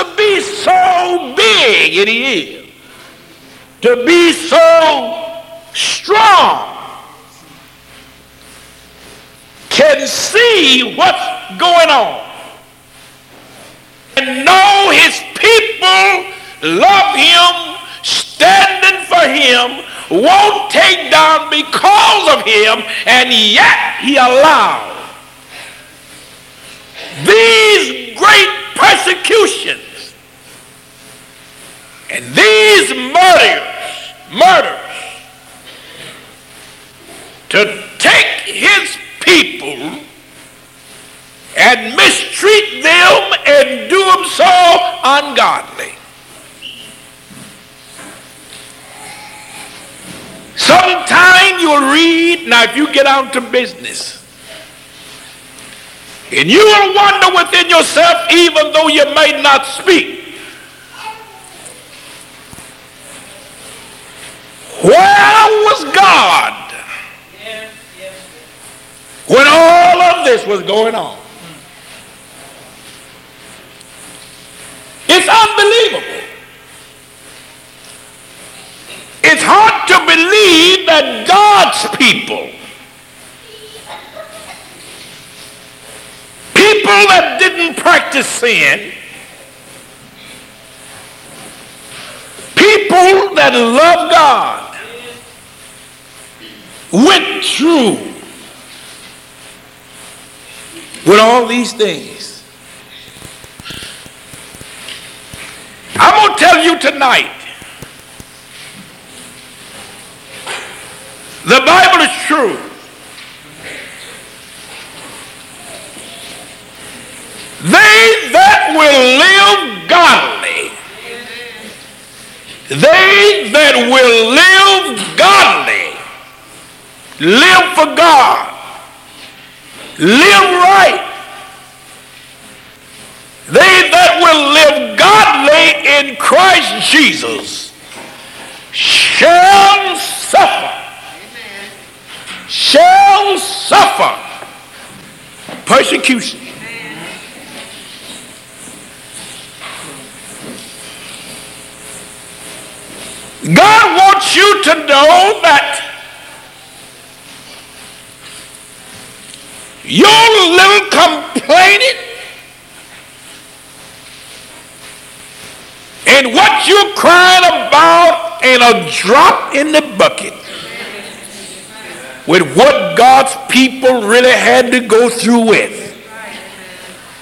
to be so big, and he is, to be so strong, can see what's going on. And know his people love him, standing for him, won't take down because of him, and yet he allowed these great persecutions and these murders, murders, to take his people and mistreat them and do them so ungodly. Sometime you'll read, now if you get out to business, and you will wonder within yourself, even though you may not speak, where was God when all of this was going on? It's unbelievable. It's hard to believe that God's people, people that didn't practice sin, people that love God, went through with all these things. I'm going to tell you tonight The Bible is true. They that will live godly, they that will live godly, live for God, live right, they that will live godly in Christ Jesus shall suffer. Shall suffer persecution. God wants you to know that your little complaining. And what you're crying about ain't a drop in the bucket. With what God's people really had to go through with.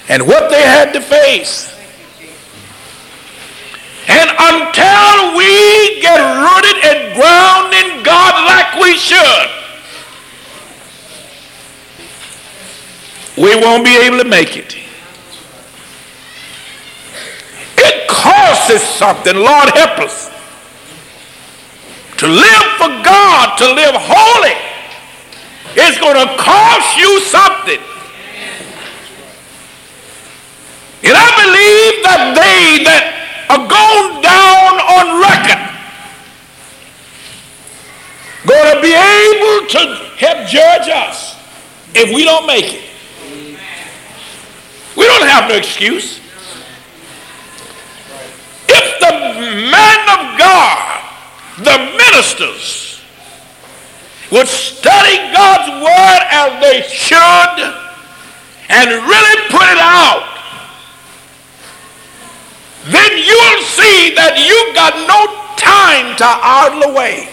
And what they had to face. And until we get rooted and grounded in God like we should, we won't be able to make it. It costs us something. Lord help us. To live for God, to live holy, it's going to cost you something. And I believe that they that are going down on record going to be able to help judge us if we don't make it. We don't have no excuse. If the man of God, the ministers, would study God's word as they should and really put it out then you'll see that you've got no time to idle away.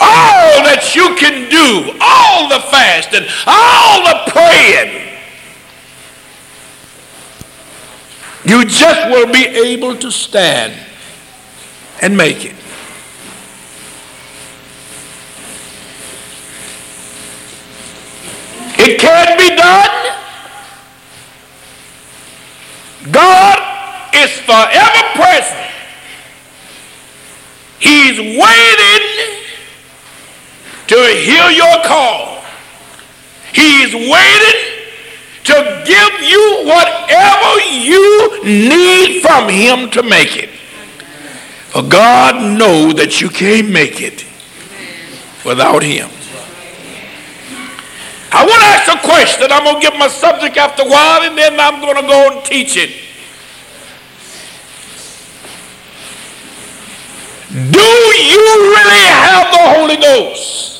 All that you can do, all the fasting, all the praying, you just will be able to stand and make it. It can be done. God is forever present. He's waiting to hear your call. He's waiting to give you whatever you need from him to make it. For God knows that you can't make it without him. I want to ask a question. I'm going to give my subject after a while, and then I'm going to go and teach it. Do you really have the Holy Ghost?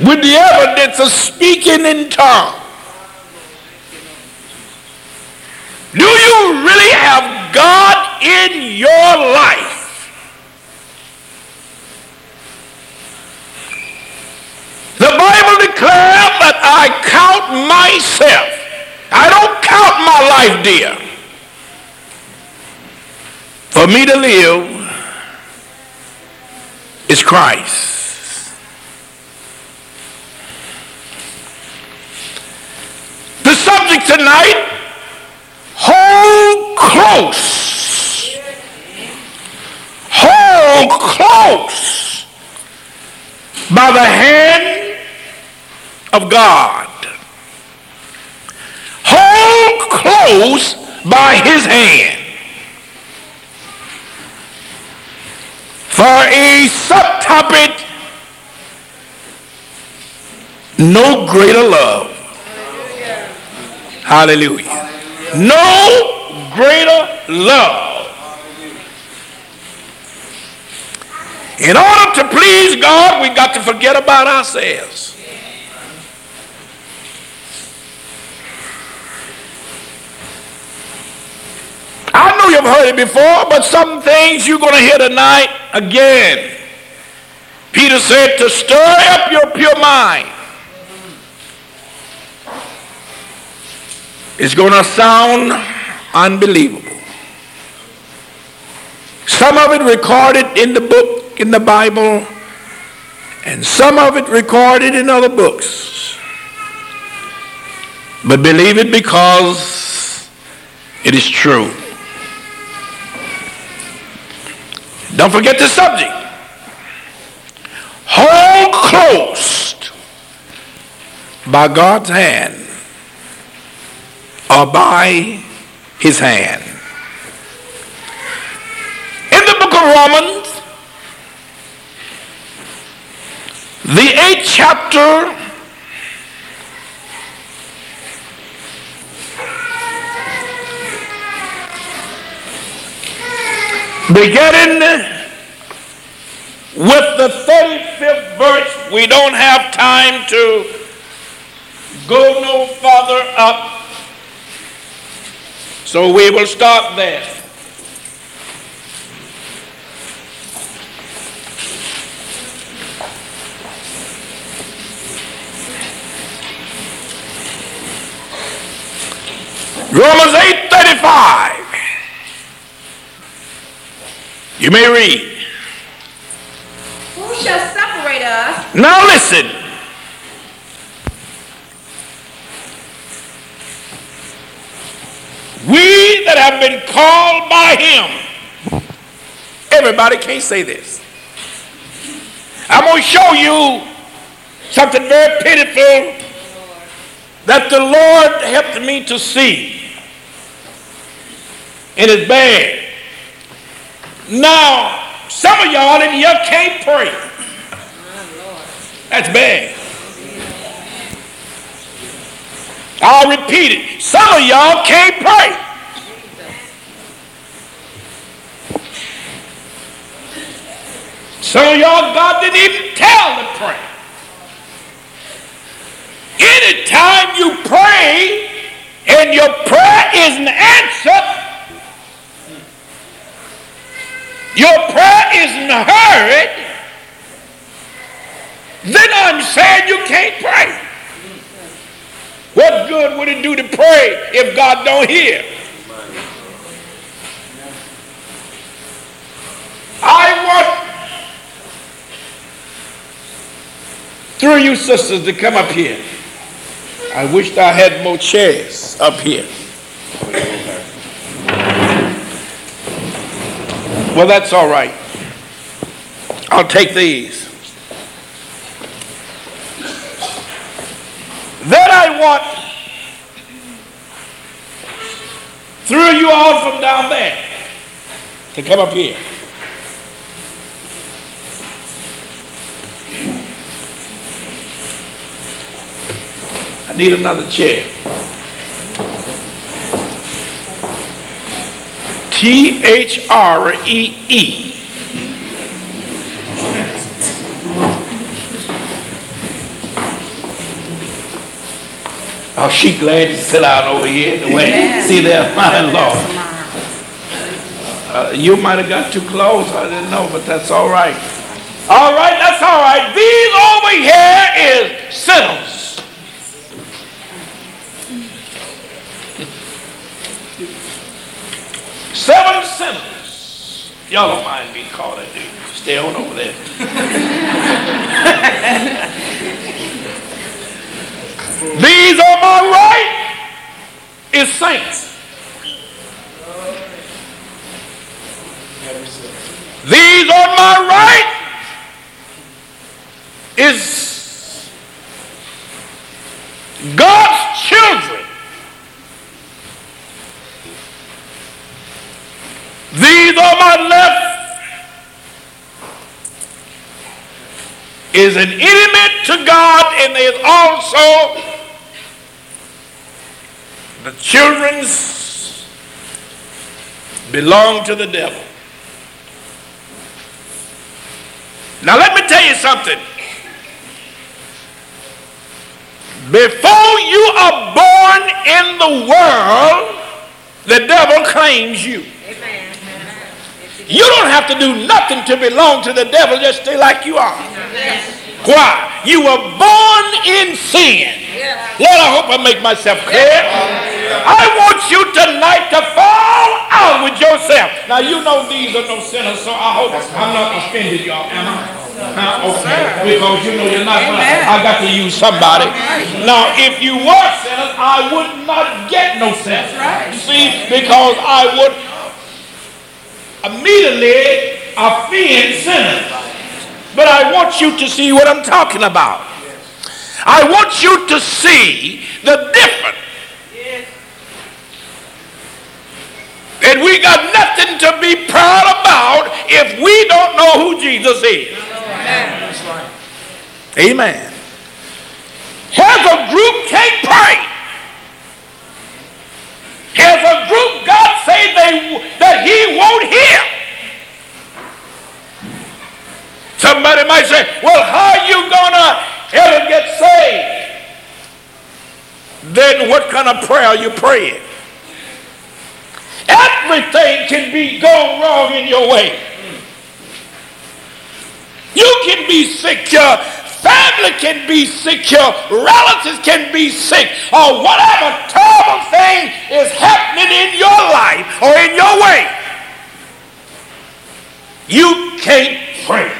With the evidence of speaking in tongues. Do you really have God in your life? The Bible declares that I count myself. I don't count my life dear. For me to live is Christ. The subject tonight hold close. Hold close by the hand of God. Hold close by his hand. For a subtopic, no greater love. Hallelujah. No greater love. In order to please God, we got to forget about ourselves. I know you've heard it before, but some things you're going to hear tonight again. Peter said to stir up your pure mind. It's going to sound unbelievable. Some of it recorded in the book, in the Bible, and some of it recorded in other books. But believe it because it is true. Don't forget the subject. Hold close by God's hand or by his hand. In the book of Romans, the eighth chapter, beginning with the 35th verse, we don't have time to go no further up so we will stop there. Romans 8:35. You may read. Who shall separate us? Now listen. We that have been called by him. Everybody can't say this. I'm going to show you something very pitiful that the Lord helped me to see. And it's bad. Now, some of y'all in here can't pray. That's bad. I'll repeat it. Some of y'all can't pray. Some of y'all, God didn't even tell to pray. Anytime you pray and your prayer isn't answered, your prayer isn't heard, then I'm saying you can't pray. What good would it do to pray if God don't hear? I want through you sisters to come up here. I wished I had more chairs up here. Well, that's all right. I'll take these. Then I want threw you all from down there to come up here. I need another chair. T H R E E. Oh, she glad to sit out over here in the way. See there, my Lord. Uh, you might have got too close. I didn't know, but that's all right. All right, that's all right. These over here is sinners. Seven sinners. Y'all don't mind being called that, dude. Stay on over there. These on my right is saints. These on my right is God's children. These on my left is an enemy to God and is also the children's belong to the devil. Now, let me tell you something. Before you are born in the world, the devil claims you. You don't have to do nothing to belong to the devil, just stay like you are. Why? You were born in sin. Lord, I hope I make myself clear. I want you tonight to fall out with yourself. Now, you know these are no sinners, so I hope I'm not offended, y'all, am I? Huh? Okay, because you know you're not I got to use somebody. Now, if you were sinners, I would not get no. You see, because I would immediately offend sinners. But I want you to see what I'm talking about. I want you to see the difference. And we got nothing to be proud about if we don't know who Jesus is. Amen. Here's a group can't pray. Here's a group God say they that He won't hear. Somebody might say, "Well, how are you gonna ever get saved?" Then what kind of prayer are you praying? Everything can be going wrong in your way. You can be sick, your family can be sick, your relatives can be sick, or whatever terrible thing is happening in your life or in your way. You can't pray.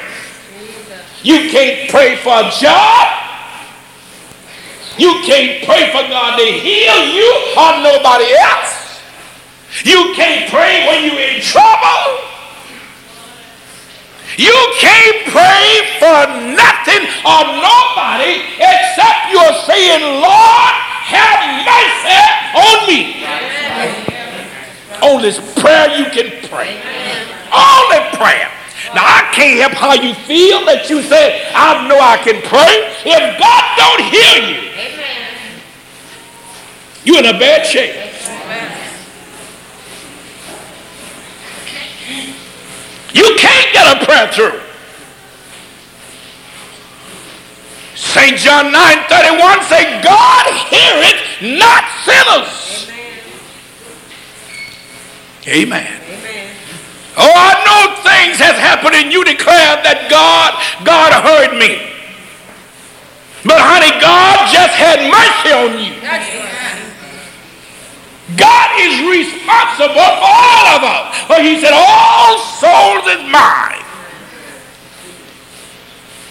You can't pray for a job. You can't pray for God to heal you or nobody else. You can't pray when you're in trouble. You can't pray for nothing or nobody except you're saying, Lord, have mercy on me. Only prayer you can pray. Only prayer. Now I can't help how you feel that you say, I know I can pray. If God don't hear you, you're in a bad shape. You can't get a prayer through. St. John 9 31 say, God heareth not sinners. Amen. Amen. Oh, I know things have happened and you declare that God, God heard me. But honey, God just had mercy on you. God is responsible for all of us. But he said, all souls is mine.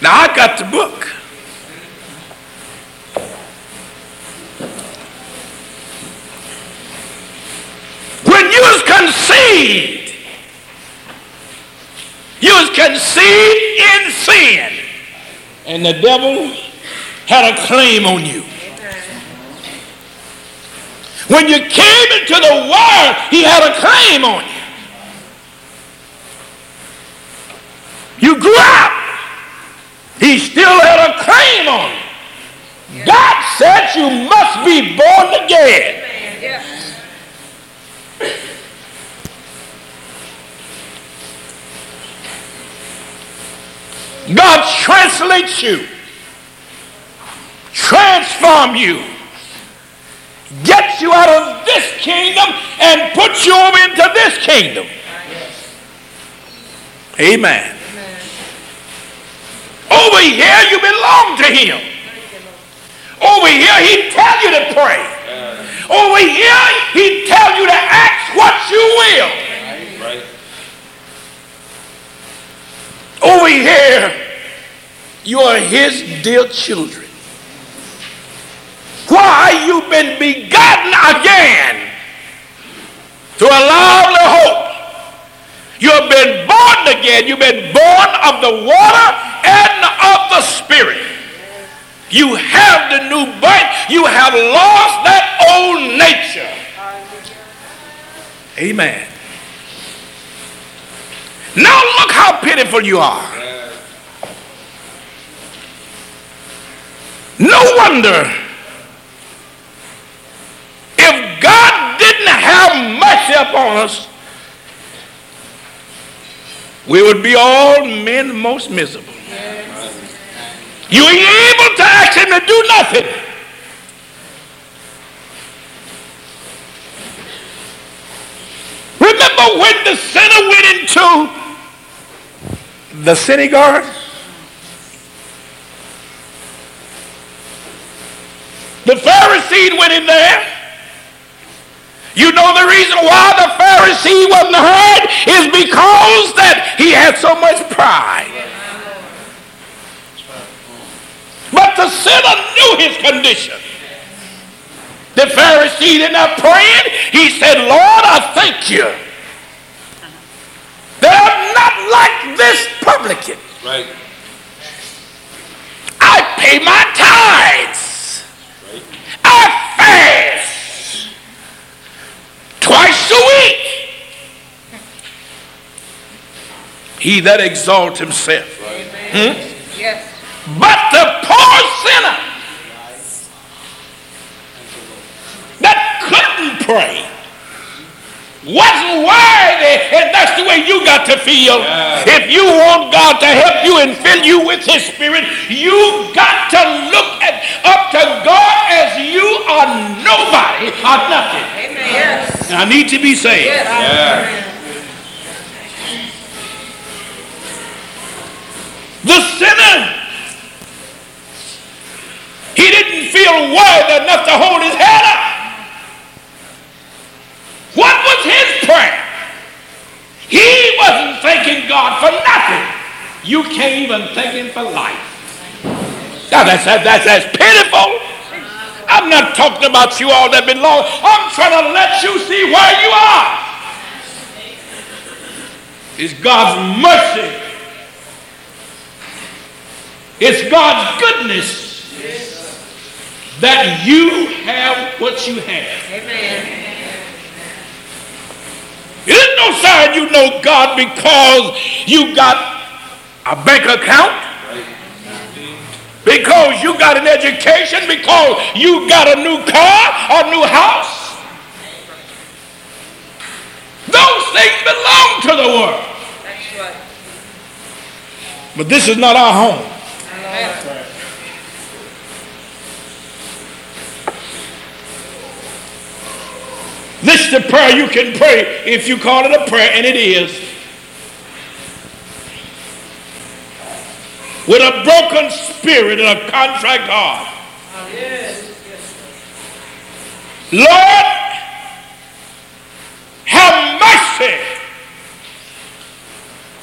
Now I got the book. When you was conceived, you was conceived in sin. And the devil had a claim on you. When you came into the world, he had a claim on you. You grew up, he still had a claim on you. God said you must be born again. God translates you, transform you, gets you out of this kingdom and puts you over into this kingdom. Amen. Over here, you belong to Him. Over here, He tell you to pray. Over here, He tell you to ask what you will. Over here, you are His dear children. Why you've been begotten again to a lively hope. You've been born again. You've been born of the water and of the Spirit. You have the new birth. You have lost that old nature. Amen. Now look how pitiful you are. No wonder if God didn't have mercy upon us, we would be all men most miserable. You ain't able to ask him to do nothing. Remember when the sinner went into the synagogue? The Pharisee went in there. You know the reason why the Pharisee wasn't heard is because that he had so much pride. But the sinner knew his condition. The Pharisee did not pray. He said, Lord, I thank you that I'm not like this publican. Right. I pay my tithes. Right. I fast twice a week. He that exalts himself. Hmm? Yes. But the poor sinner that couldn't pray wasn't worthy, and that's the way you got to feel. Yeah. If you want God to help you and fill you with His Spirit, you got to look at, up to God as you are nobody or nothing. Amen. Yes. I need to be saved. Yes. Yeah. The sinner, he didn't feel worthy enough to hold his head up. What was his prayer? He wasn't thanking God for nothing. You can't even thank him for life. Now that's, that's, that's pitiful. I'm not talking about you all that belong. I'm trying to let you see where you are. It's God's mercy. It's God's goodness that you have what you have. Amen. It isn't no sign you know God because you got a bank account, because you got an education, because you got a new car or new house. Those things belong to the world. That's right. But this is not our home. This is the prayer you can pray if you call it a prayer, and it is. With a broken spirit and a contrite heart. Lord, have mercy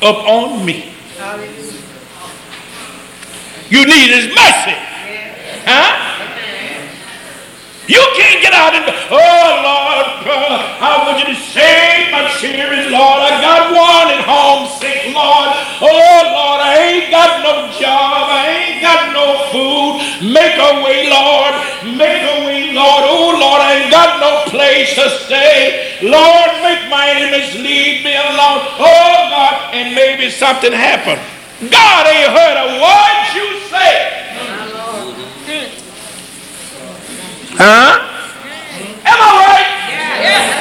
upon me. You need his mercy. Huh? You can't get out and oh Lord, uh, I want you to save my children, Lord. I got one at home sick, Lord. Oh Lord, I ain't got no job. I ain't got no food. Make a way, Lord. Make a way, Lord. Oh Lord, I ain't got no place to stay. Lord, make my enemies leave me alone. Oh God, and maybe something happened. God ain't heard a word you say. Huh? Am I right?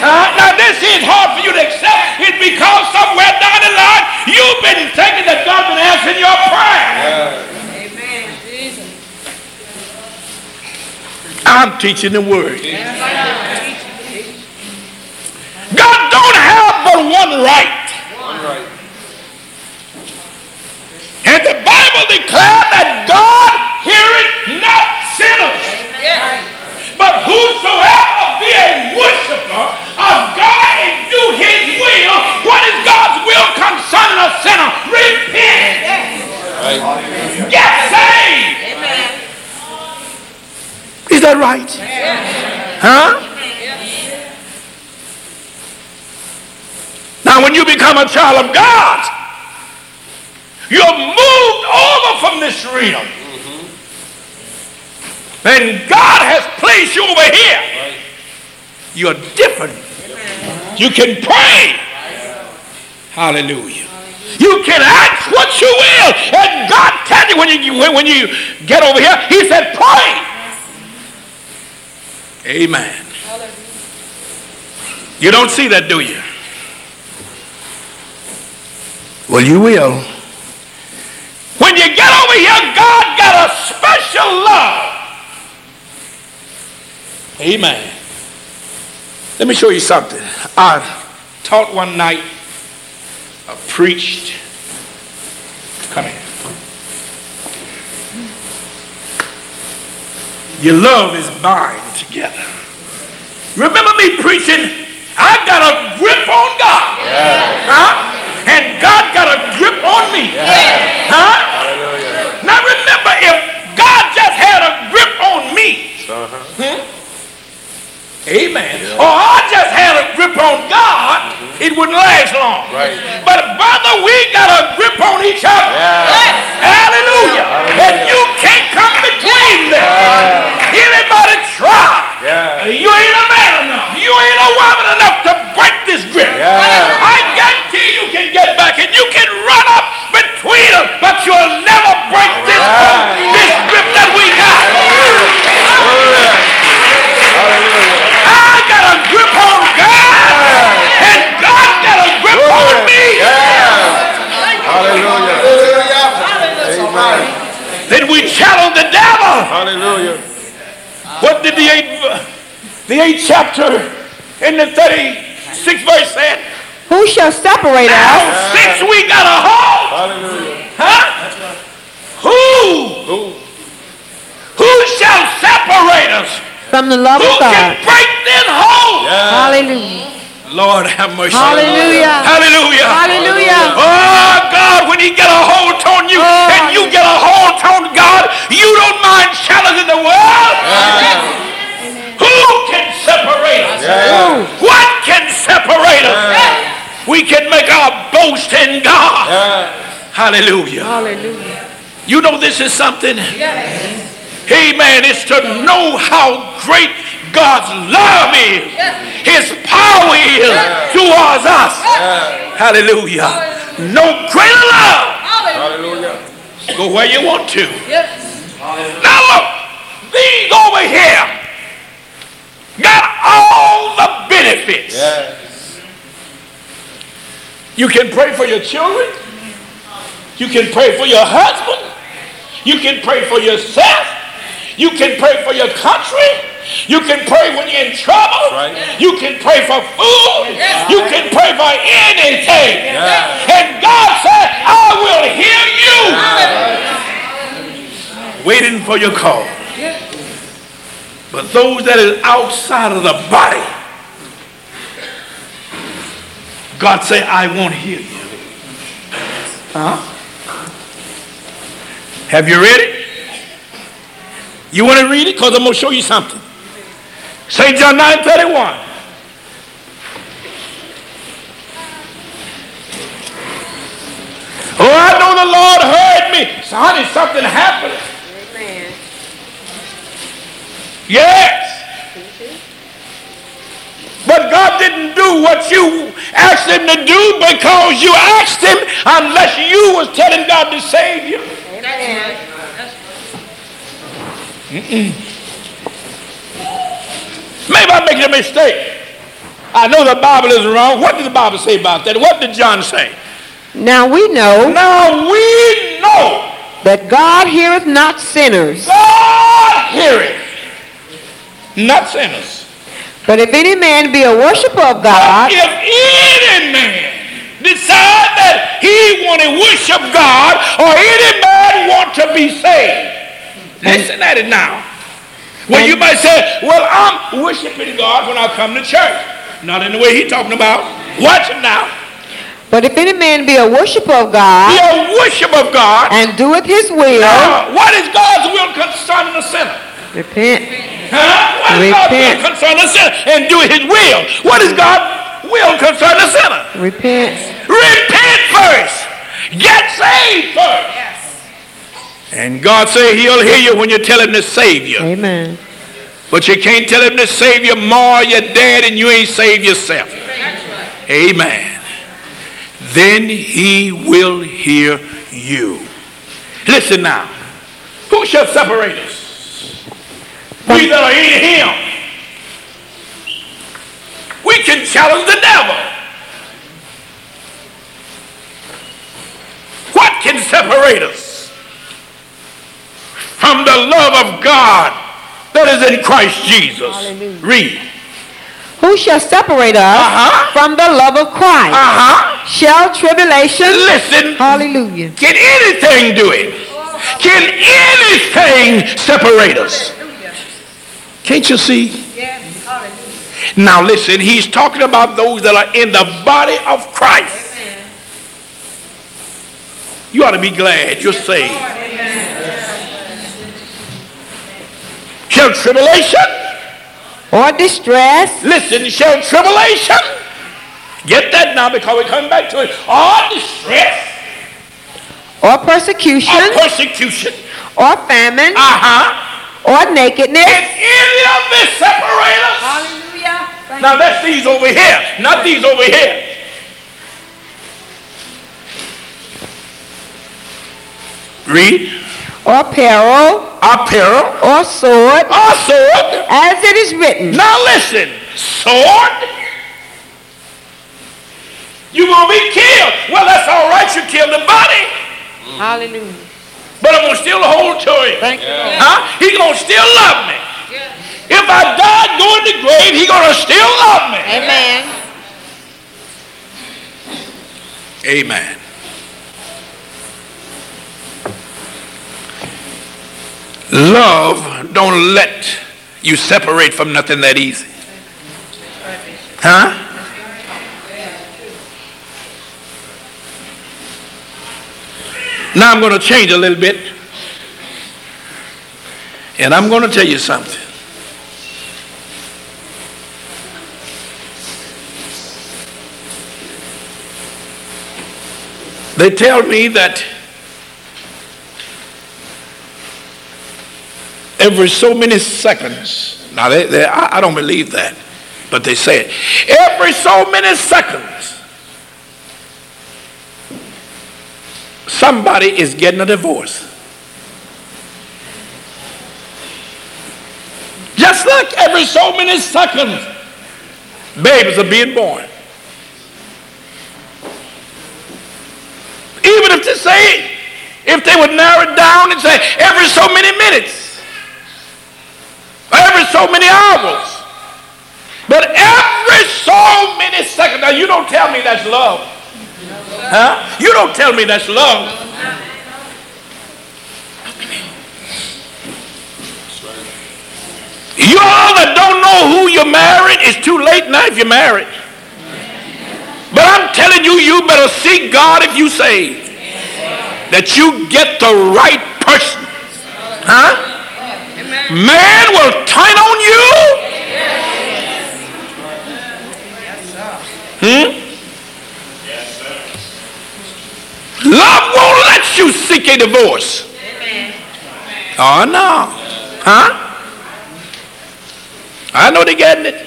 Uh, now this is hard for you to accept. It's because somewhere down the line you've been thinking that God's been answering your prayer. Amen. Jesus. I'm teaching the word. God don't have but one right. And the Bible declares that God heareth not sinners. But whosoever be a worshiper of God and do his will, what is God's will concerning a sinner? Repent. Get saved. Is that right? Huh? Now, when you become a child of God, you're moved over from this realm. And God has placed you over here. You're different. You can pray. Hallelujah. You can ask what you will. And God tell you when you when, when you get over here, He said, pray. Amen. You don't see that, do you? Well, you will. When you get over here, God got a special love. Amen. Let me show you something. I taught one night, I preached. Come here. Your love is bind together. Remember me preaching? I got a grip on God. Huh? And God got a grip on me. Huh? Now remember, if God just had a grip on me, uh-huh. hmm? Amen. Or I just had a grip on God, it wouldn't last long. Right. But brother, we got a grip on each other. Hallelujah. And you can't come between them. Anybody try. Yeah. You ain't a man enough. You ain't a woman enough to break this grip. Yeah. I guarantee you can get back and you can run up between them, but you'll never break this, this grip that we got. I got a grip on God, and God got a grip on me. Hallelujah. Amen. Then we challenge the devil. Hallelujah. What the eighth, the eighth chapter in the 36th verse say? Who shall separate us Now, since we got a hold, Hallelujah. huh? Who, Who? who shall separate us? from the love Who of can God? break this hold? Hallelujah. Lord have mercy. Hallelujah. Hallelujah. Hallelujah. Oh God, when he get a hold on you Oh, and you get a hold on God, you don't mind challenging the world. Who can separate us? Yeah. What can separate us? We can make our boast in God. Yeah. Hallelujah. Hallelujah. You know this is something? Amen. It's to know how great God's love is. His power is towards us. Hallelujah. No greater love. Hallelujah. Go where you want to. Now look, these over here got all the benefits. Yes. You can pray for your children. You can pray for your husband. You can pray for yourself. You can pray for your country. You can pray when you're in trouble. right. You can pray for food. You can pray for anything. And God said, I will hear you. Waiting for your call. But those that is outside of the body, God say, I won't hear you. Huh? Have you read it? You want to read it? Because I'm going to show you something. St. John 9 31. Oh, I know the Lord heard me. So, honey, something happened. Amen. Yes. But God didn't do what you asked him to do because you asked him unless you was telling God to save you. Maybe I'm making a mistake. I know the Bible is wrong. What did the Bible say about that? What did John say? Now we know Now we know that God heareth not sinners, God heareth, not sinners. but if any man be a worshiper of God, If any man decide that he want to worship God or any man want to be saved, listen at it now. Well, you might say, well, I'm worshiping God when I come to church. Not in the way he's talking about. Watch him now. but if any man be a worshiper of God, Be a worship of God. and doeth his will, Now, what is God's will concerning the sinner? repent. Huh? What is God's will concerning the sinner? And do his will. What is God's will concerning the sinner? Repent. Repent first. Get saved first. And God say he'll hear you when you tell him to save you. Amen. But you can't tell him to save you more you're dead and you ain't saved yourself. Amen. Then he will hear you. Listen now. Who shall separate us? We that are in him. We can challenge the devil. What can separate us from the love of God that is in Christ Jesus? Read. Who shall separate us Uh-huh. from the love of Christ? Uh-huh. Shall tribulation? Listen. Hallelujah. Can anything do it? Can anything separate us? Can't you see? Now listen, he's talking about those that are in the body of Christ. You ought to be glad you're saved. Shall tribulation? Or distress? Listen, shall tribulation? Get that now because we're coming back to it. Or distress, Or persecution? or persecution. Or famine? Uh-huh. Or nakedness? Can any of this separate us? Hallelujah. Thank Now that's these over here, not these over here. Read. Or peril? Our peril, Or sword? our sword. As it is written. Now listen, sword. You're going to be killed. Well, that's all right. You killed the body. Hallelujah. But I'm going to still hold to him. Thank you, Lord. Huh? He's going to still love me. If I die, go in the grave, he's going to still love me. Amen. Amen. Love don't let you separate from nothing that easy. Huh? Now I'm going to change a little bit. And I'm going to tell you something. They tell me that every so many seconds, now they, they, I, I don't believe that, but they say it. Every so many seconds, somebody is getting a divorce. Just like every so many seconds, babies are being born. Even if they say, if they would narrow it down and say every so many minutes, every so many hours, but every so many seconds. Now you don't tell me that's love, huh? You don't tell me that's love. You all that don't know who you're married, it's too late now if you're married. But I'm telling you, you better seek God if you saved. That you get the right person. Huh? Man will turn on you. Hmm? Love won't let you seek a divorce. Oh no. Huh? I know they're getting it.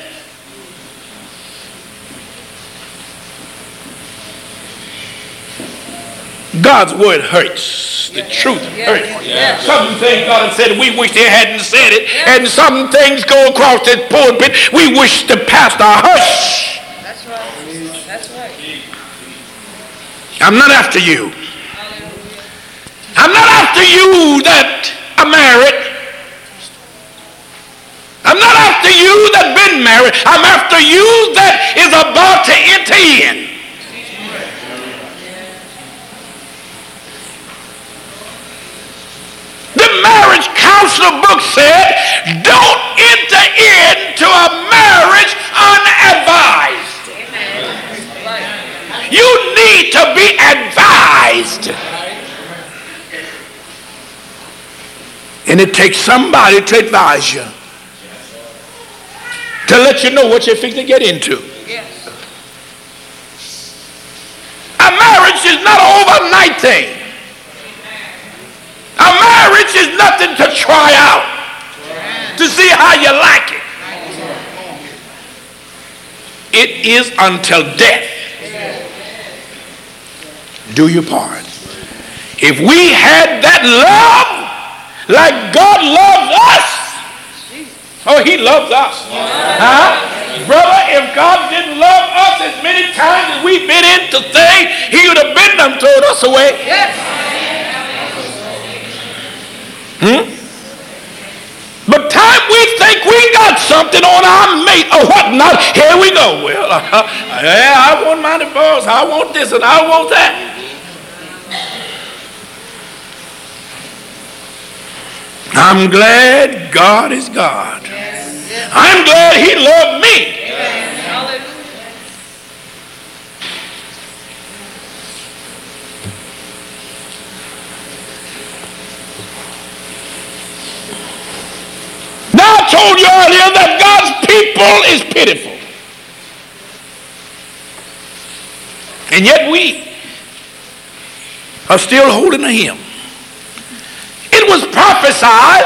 God's word hurts. The truth hurts. Some things God said we wish they hadn't said it. And some things go across this pulpit we wish the pastor hush. That's right. That's right. I'm not after you. I'm not after you that are married. I'm not after you that been married. I'm after you that is about to enter in. The marriage counselor book said, don't enter into a marriage unadvised. You need to be advised. And it takes somebody to advise you. To let you know what you're fixing to get into. Yes. A marriage is not an overnight thing. A marriage is nothing to try out to see how you like it. It is until death. Do your part. If we had that love like God loves us, oh, He loves us. Huh? Brother, if God didn't love us as many times as we've been into things, He would have been them thrown us away. Hmm? But time we think we got something on our mate or whatnot, here we go. Well, uh, yeah, I want my divorce. I want this and I want that. I'm glad God is God. I'm glad He loved me. Hallelujah. Now I told you earlier that God's people is pitiful. And yet we are still holding to him. It was prophesied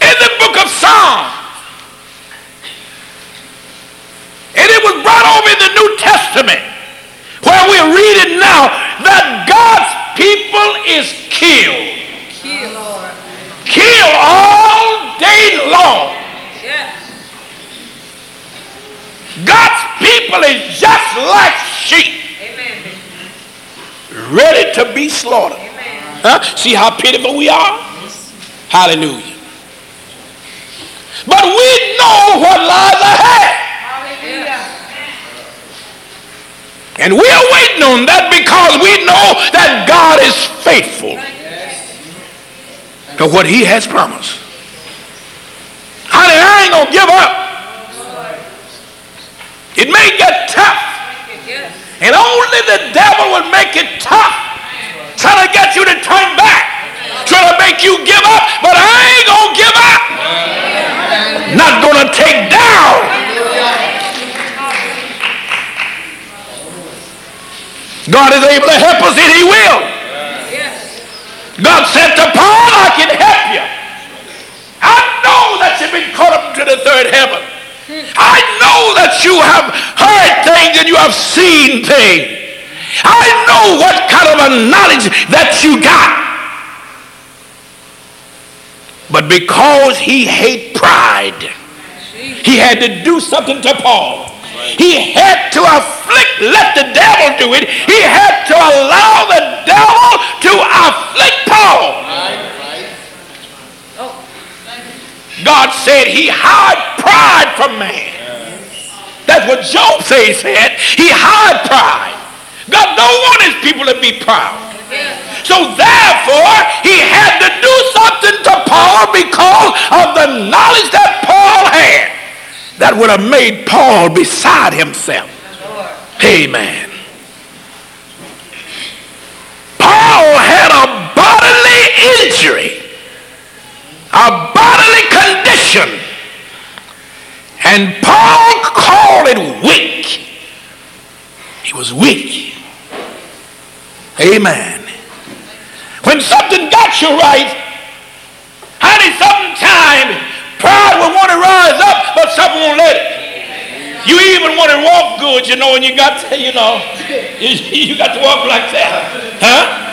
in the book of Psalms. And it was brought over in the New Testament where we're reading now that God's people is killed. Kill, Lord. Killed all day long. Yes. God's people is just like sheep, Amen. Ready to be slaughtered. Huh? See how pitiful we are? Hallelujah. But we know what lies ahead. Hallelujah. And we are waiting on that because we know that God is faithful to what he has promised. Honey, I ain't going to give up. It may get tough. And only the devil will make it tough, trying to get you to turn back, trying to make you give up. But I ain't gonna give up. Not gonna take down. God is able to help us, and He will. God said to Paul, I can help you. I know that you've been caught up to the third heaven. I know that you have heard things and you have seen things. I know what kind of a knowledge that you got. But because he hate pride, he had to do something to Paul. He had to afflict, let the devil do it. He had to allow the devil to afflict Paul. God said he hide from man. That's what Job he said. He hide pride. God don't want his people to be proud. So therefore, he had to do something to Paul because of the knowledge that Paul had that would have made Paul beside himself. Amen. Paul had a bodily injury, a bodily condition, and Paul called it weak. He was weak. Amen. When something got you right, honey, sometimes pride will want to rise up, but something won't let it. You even want to walk good, you know, and you got to, you know, you, got to walk like that. Huh?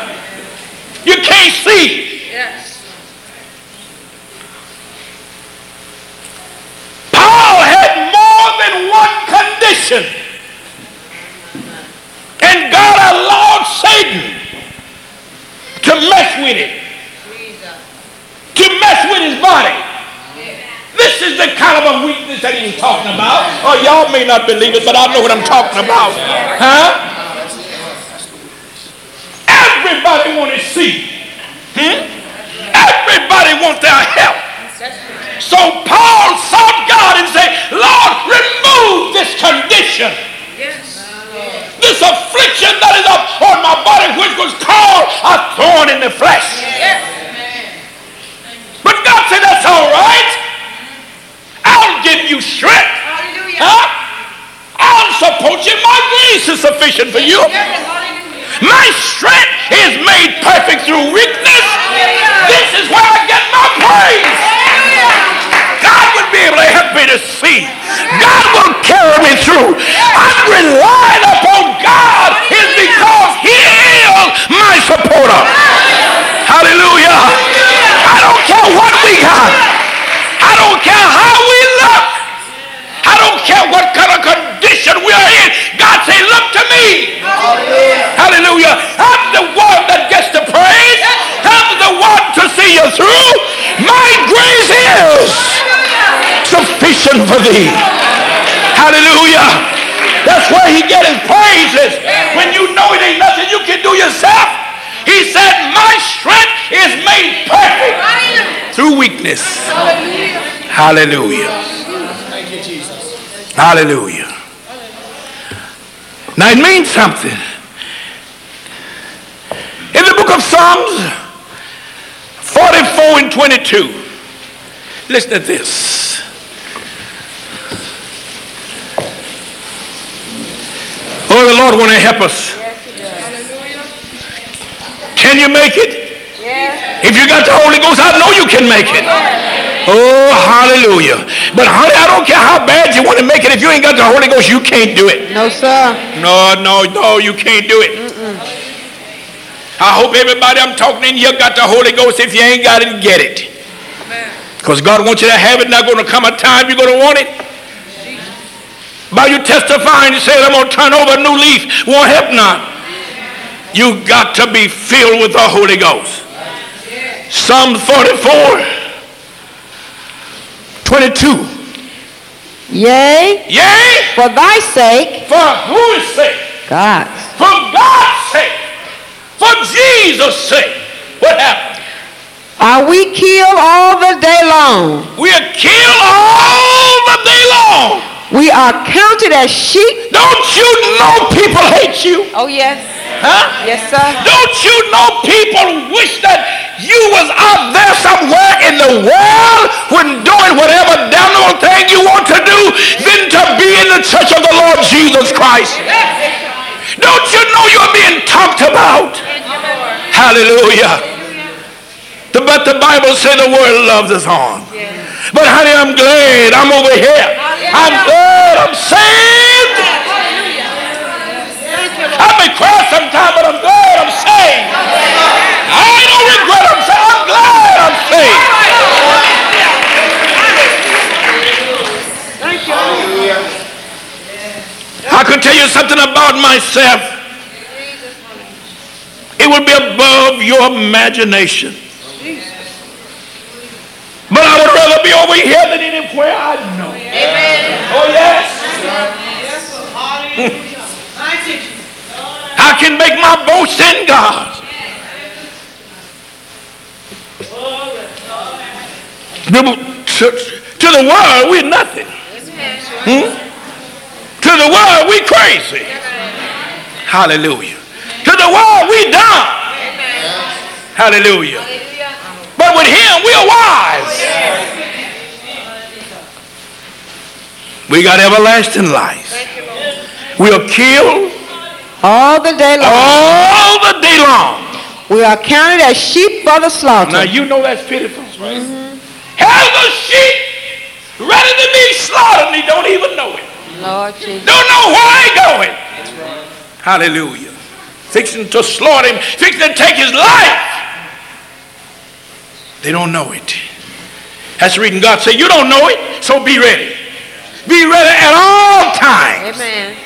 You can't see. Yes. Paul had more than one condition. And God allowed Satan to mess with it, to mess with his body. This is the kind of a weakness that he's talking about. Oh, y'all may not believe it, but I know what I'm talking about. Huh? Everybody want to see. Hmm? Everybody want their help. So Paul sought God and said, Lord, remove this condition, Yes. this affliction that is upon my body, which was called a thorn in the flesh. Yes. But God said, that's all right. I'll give you strength. Hallelujah. Huh? I'll support you. My grace is sufficient for you. My strength is made perfect through weakness. This is where I get my praise. God be able to help me to see. God will carry me through. I'm relying upon God is because He is my supporter. Hallelujah. I don't care what we got. I don't care how we look. I don't care what kind of condition we are in. God say, look to me. Hallelujah. I'm the one that gets the praise. I'm the one to see you through. My grace is for thee. Hallelujah. That's where he get his praises. When you know it ain't nothing you can do yourself. He said, my strength is made perfect through weakness. Hallelujah. Thank you, Jesus. Hallelujah. Now it means something. In the book of Psalms 44 and 22, listen to this. Oh, the Lord want to help us. Can you make it? If you got the Holy Ghost, I know you can make it. Oh, hallelujah. But honey, I don't care how bad you want to make it. If you ain't got the Holy Ghost, you can't do it. No, sir. No, no, no, you can't do it. I hope everybody I'm talking in here got the Holy Ghost. If you ain't got it, get it. Because God wants you to have it. Not going to come a time you're going to want it. By you testifying, you say, I'm going to turn over a new leaf. Won't help none. You got to be filled with the Holy Ghost. Psalm 44, 22. Yea, Yea, for thy sake, for whose sake? God. For God's sake. For Jesus' sake. What happened? Are we killed all the day long? We are killed all the day long. We are counted as sheep. Don't you know people hate you? Oh, yes. Huh? Yes, sir. Don't you know people wish that you was out there somewhere in the world when doing whatever damnable thing you want to do than to be in the church of the Lord Jesus Christ? Don't you know you're being talked about? Hallelujah. But the Bible says the world loves us on. But honey, I'm glad I'm over here. I'm glad I'm saved. I may cry sometime, but I'm glad I'm saved. I no regret. I'm saying I'm glad I'm saved. I could tell you something about myself. It would be above your imagination. But I would rather be over here than anywhere I know. Oh, yes. I can make my boast in God. To, to the world, we're nothing. Hmm? To the world, we crazy. Hallelujah. To the world, we dumb. Hallelujah. But with him, we are wise. We got everlasting life. We are killed All the day long. all the day long. We are counted as sheep for the slaughter. Now you know that's pitiful, right? Hell, the sheep ready to be slaughtered, and he don't even know it. Lord Jesus. Don't know where they going. Hallelujah. Fixing to slaughter him, fixing to take his life. They don't know it. That's the reason God said, You don't know it, so be ready. Be ready at all times. Amen.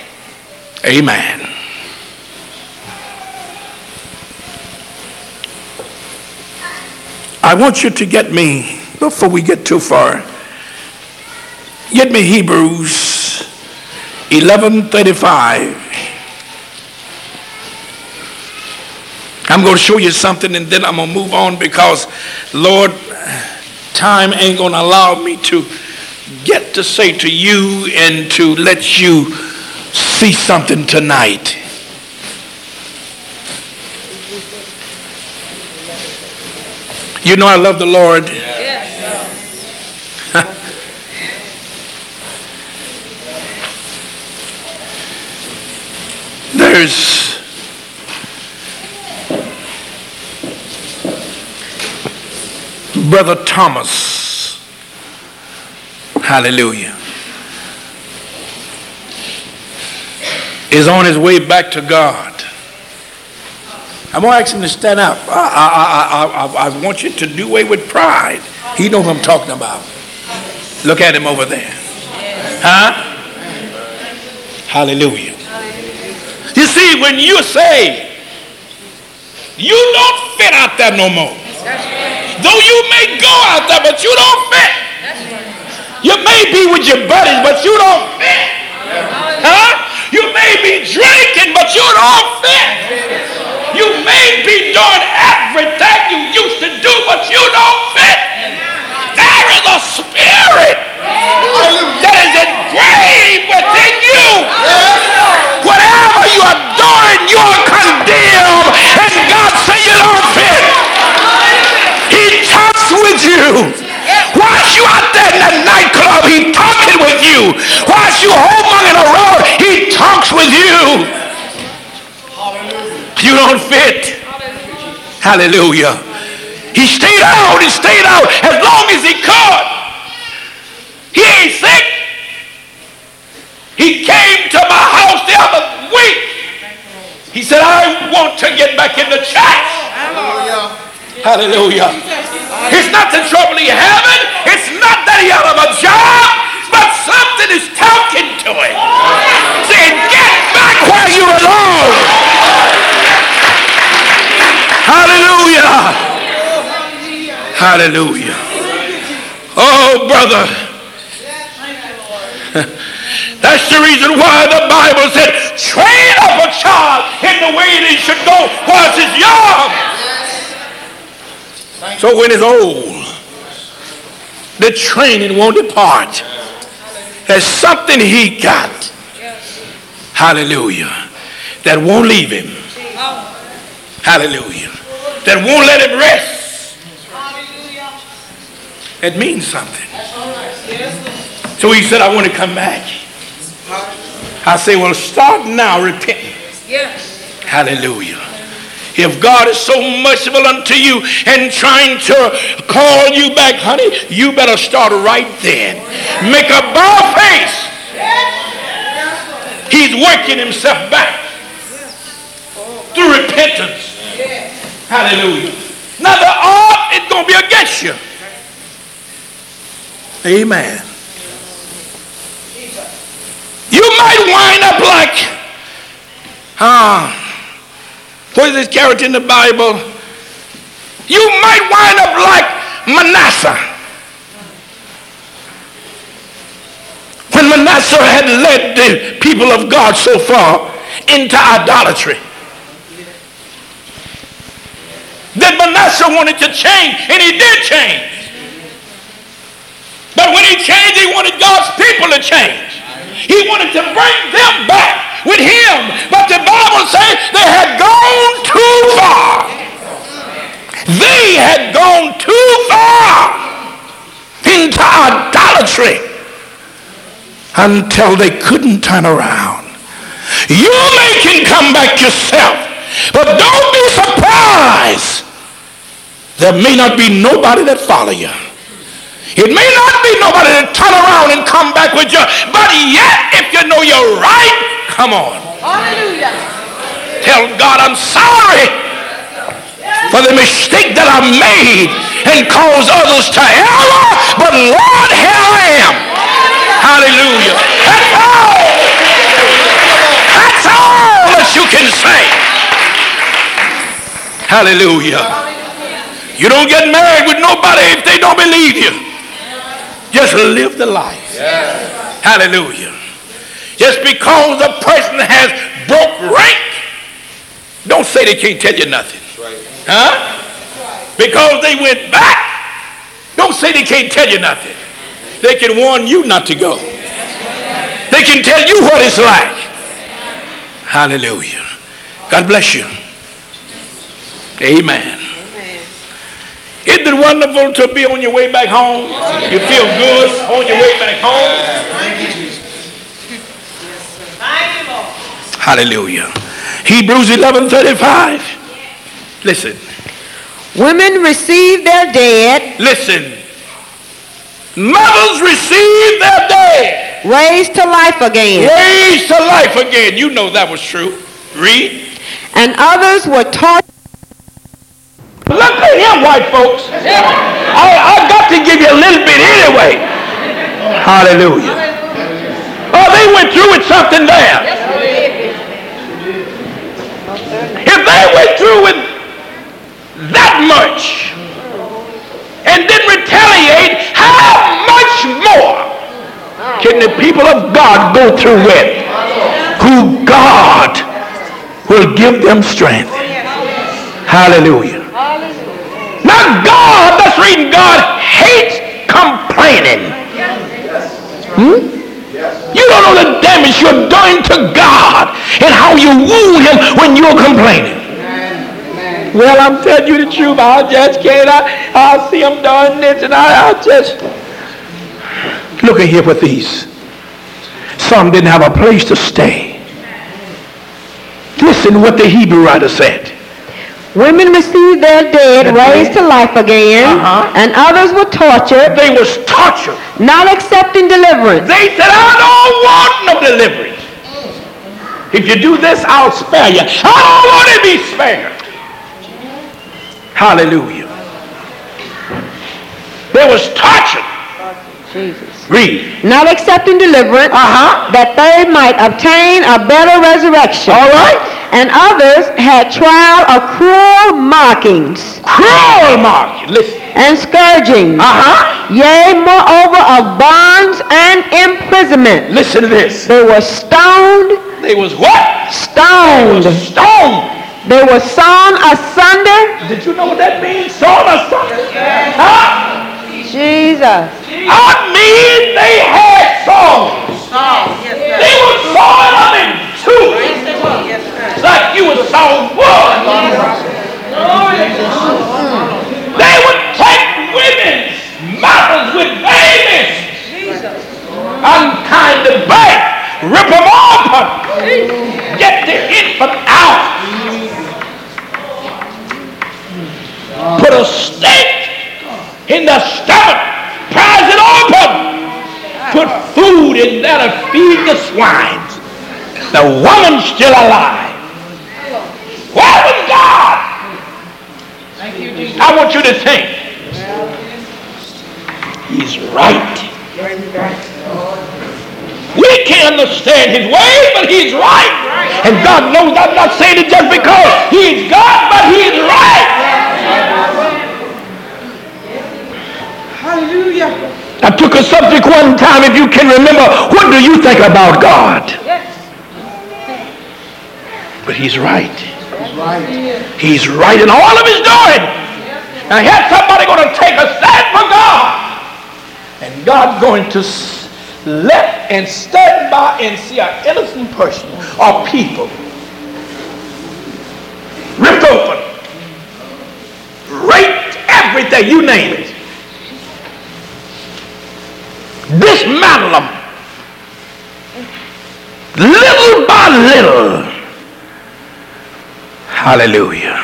Amen. I want you to get me, before we get too far, get me Hebrews 1135. I'm going to show you something and then I'm going to move on because, Lord, time ain't going to allow me to get to say to you and to let you see something tonight. You know I love the Lord. There's Brother Thomas. Hallelujah. Is on his way back to God. I'm going to ask him to stand up. I, I, I, I, want you to do away with pride. He knows what I'm talking about. Look at him over there. Huh? Hallelujah. You see, when you say you don't fit out there no more. Though you may go out there, but you don't fit. You may be with your buddies, but you don't fit. Huh? You may be drinking, but you don't fit. You may be doing everything you used to do, but you don't fit. There is a spirit that is engraved within you. Whatever you are doing, you are condemned, and God say you don't fit. Talks with you. Whilst you out there in that nightclub, he talking with you. Whilst you home in a road, he talks with you. You don't fit. Hallelujah. He stayed out, he stayed out as long as he could. He ain't sick. He came to my house the other week. He said, I want to get back in the church. Hallelujah. It's not the trouble he having. It's not that he out of a job, but something is talking to him. Saying, get back where you belong. Hallelujah. Hallelujah. Oh, brother. That's the reason why the Bible said, train up a child in the way he should go whilst he's young. So when he's old, the training won't depart. There's something he got. Hallelujah. That won't leave him. Hallelujah. That won't let him rest. It means something. So he said, I want to come back. I say, well, start now repenting. Yes. Hallelujah. If God is so merciful unto you and trying to call you back, honey, you better start right then. Make a bow face. He's working himself back through repentance. Hallelujah. Now the art is going to be against you. Amen. You might wind up like, ah, what is this character in the Bible? You might wind up like Manasseh. When Manasseh had led the people of God so far into idolatry. Then Manasseh wanted to change, and he did change. But when he changed, he wanted God's people to change. He wanted to bring them back with him. But the Bible says they had gone too far. They had gone too far into idolatry until they couldn't turn around. You may can come back yourself, but don't be surprised. There may not be nobody that follow you. It may not be nobody to turn around and come back with you, but yet if you know you're right, come on. Hallelujah. Tell God I'm sorry for the mistake that I made and caused others to error, but Lord, here I am. Hallelujah. That's all. That's all that you can say. Hallelujah. You don't get married with nobody if they don't believe you. Just live the life. Hallelujah. Just because the person has broke rank, don't say they can't tell you nothing. Huh? Because they went back, don't say they can't tell you nothing. They can warn you not to go. They can tell you what it's like. Hallelujah. God bless you. Amen. Isn't it wonderful to be on your way back home? You feel good on your way back home? Hallelujah. Hebrews 11:35. Listen, Women receive their dead, listen. Mothers receive their dead, raised to life again, raised to life again. You know that was true. Read. and others were taught. Look at him, white folks. I, I got to give you a little bit anyway. Hallelujah. Oh, they went through with something there. If they went through with that much and didn't retaliate, how much more can the people of God go through with? Who God will give them strength. Hallelujah. Not God, that's reading God hates complaining. Hmm? You don't know the damage you're doing to God and how you wound him when you're complaining. Well, I'm telling you the truth. I just can't. I, I see him doing this and I, I just... Look at here with these. Some didn't have a place to stay. Listen what the Hebrew writer said. Women received their dead, raised to life again, Uh-huh. and others were tortured, They was tortured. not accepting deliverance. They said, I don't want no deliverance. If you do this, I'll spare you. I don't want to be spared. Hallelujah. They was tortured. Jesus. Read. Not accepting deliverance, Uh-huh. that they might obtain a better resurrection. All right. And others had trial of cruel mockings Cruel mark. Listen. and scourging. Uh-huh. yea, moreover, of bonds and imprisonment. Listen to this. They were stoned, They was what? Stoned. They was stoned. They were sawn asunder. Did you know what that means? Sawn asunder. Huh? Jesus. I mean, they had songs. They were sawing them in two. Like you would saw wood. They would take women's mothers with babies. Unkind to bite. Rip them open. Get the infant out. Put a stake in the stomach. Prise it open. Put food in there to feed the swine. The woman's still alive. Where was God? I want you to think. He's right. We can't understand his ways, but he's right. And God knows I'm not saying it just because he's God, but he's right. I took a subject one time, if you can remember, what do you think about God? But he's right. He's right in all of his doing. Now here's somebody going to take a stand for God. And God's going to s- let and stand by and see an innocent person or people ripped open, raped, everything, you name it. Dismantle them. Little by little. Hallelujah.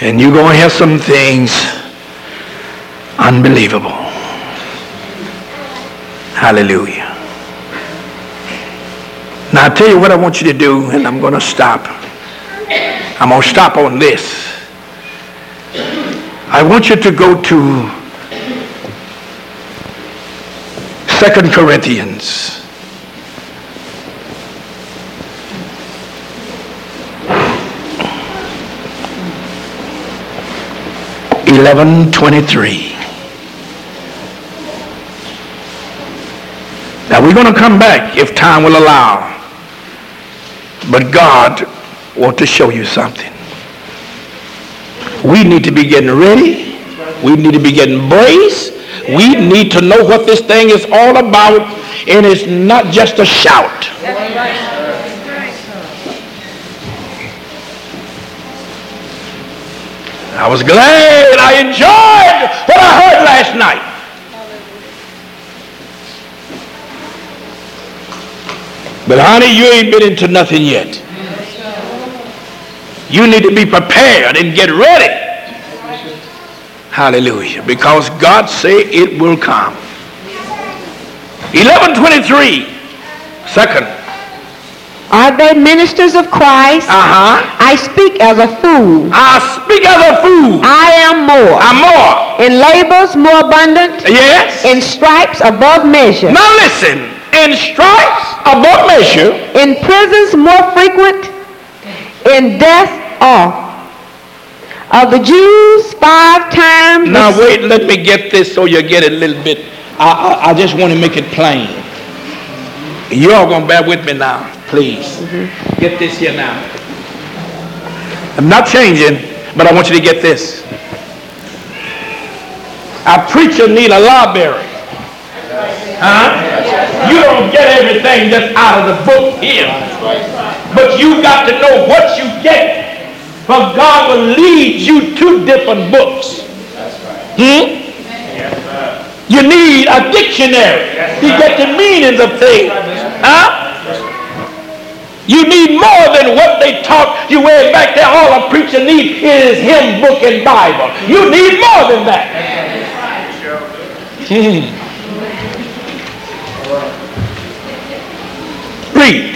And you're going to hear some things Unbelievable. Hallelujah. Now, I tell you what I want you to do, and I'm going to stop. I'm going to stop on this. I want you to go to Second Corinthians. Eleven twenty-three. Now we're going to come back if time will allow. But God wants to show you something. We need to be getting ready. We need to be getting braced. We need to know what this thing is all about, and it's not just a shout. I was glad. I enjoyed what I heard last night. But honey, you ain't been into nothing yet. You need to be prepared and get ready. Hallelujah. Because God say it will come. 1123. Second. Are they ministers of Christ? Uh-huh. I speak as a fool. I speak as a fool. I am more. I'm more. In labors more abundant. Yes. In stripes above measure. Now listen. In stripes above measure. In prisons more frequent. In death oft. Of the Jews five times. Now wait, let me get this so you get it a little bit. I, I, I just want to make it plain. You all gonna bear with me now, please. Mm-hmm. Get this here now. I'm not changing, but I want you to get this. A preacher need a library. Huh? You don't get everything just out of the book here. But you got to know what you get. For God will lead you to different books. Hmm? You need a dictionary to get the meanings of things. Huh? You need more than what they taught you way back there. All a preacher needs is hymn book and Bible. You need more than that. Hmm. Read.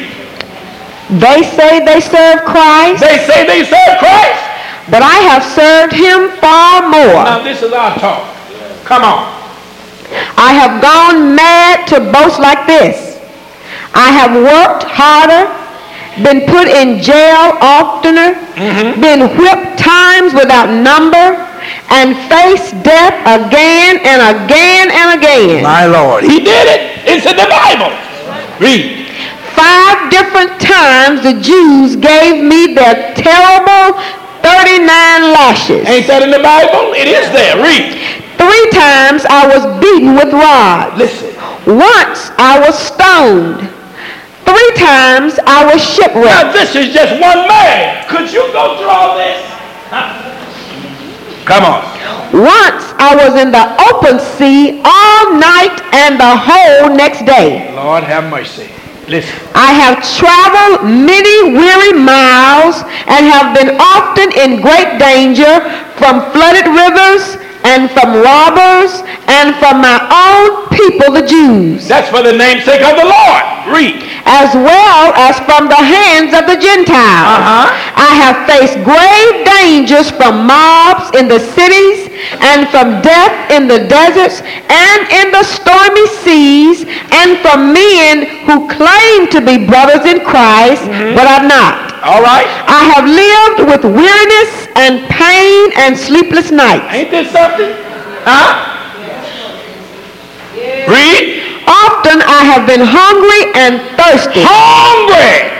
They say they serve Christ. They say they serve Christ. But I have served him far more. Now this is our talk. Come on. I have gone mad to boast like this. I have worked harder, been put in jail oftener, mm-hmm. been whipped times without number, and faced death again and again and again. My Lord. He did it. It's in the Bible. Read. Five different times the Jews gave me their terrible 39 lashes. Ain't that in the Bible? It is there. Read. Three times I was beaten with rods. Listen. Once I was stoned. Three times I was shipwrecked. Now this is just one man. Could you go through all this? Come on. Once I was in the open sea all night and the whole next day. Lord have mercy. Listen. I have traveled many weary miles and have been often in great danger from flooded rivers and from robbers and from my own people, the Jews. That's for the namesake of the Lord. Read. As well as from the hands of the Gentiles. Uh-huh. I have faced grave dangers from mobs in the cities and from death in the deserts and in the stormy seas and from men who claim to be brothers in Christ, mm-hmm. but are not. All right. I have lived with weariness and pain and sleepless nights. Ain't this something? Huh? Yeah. Read. Often I have been hungry and thirsty. Hungry.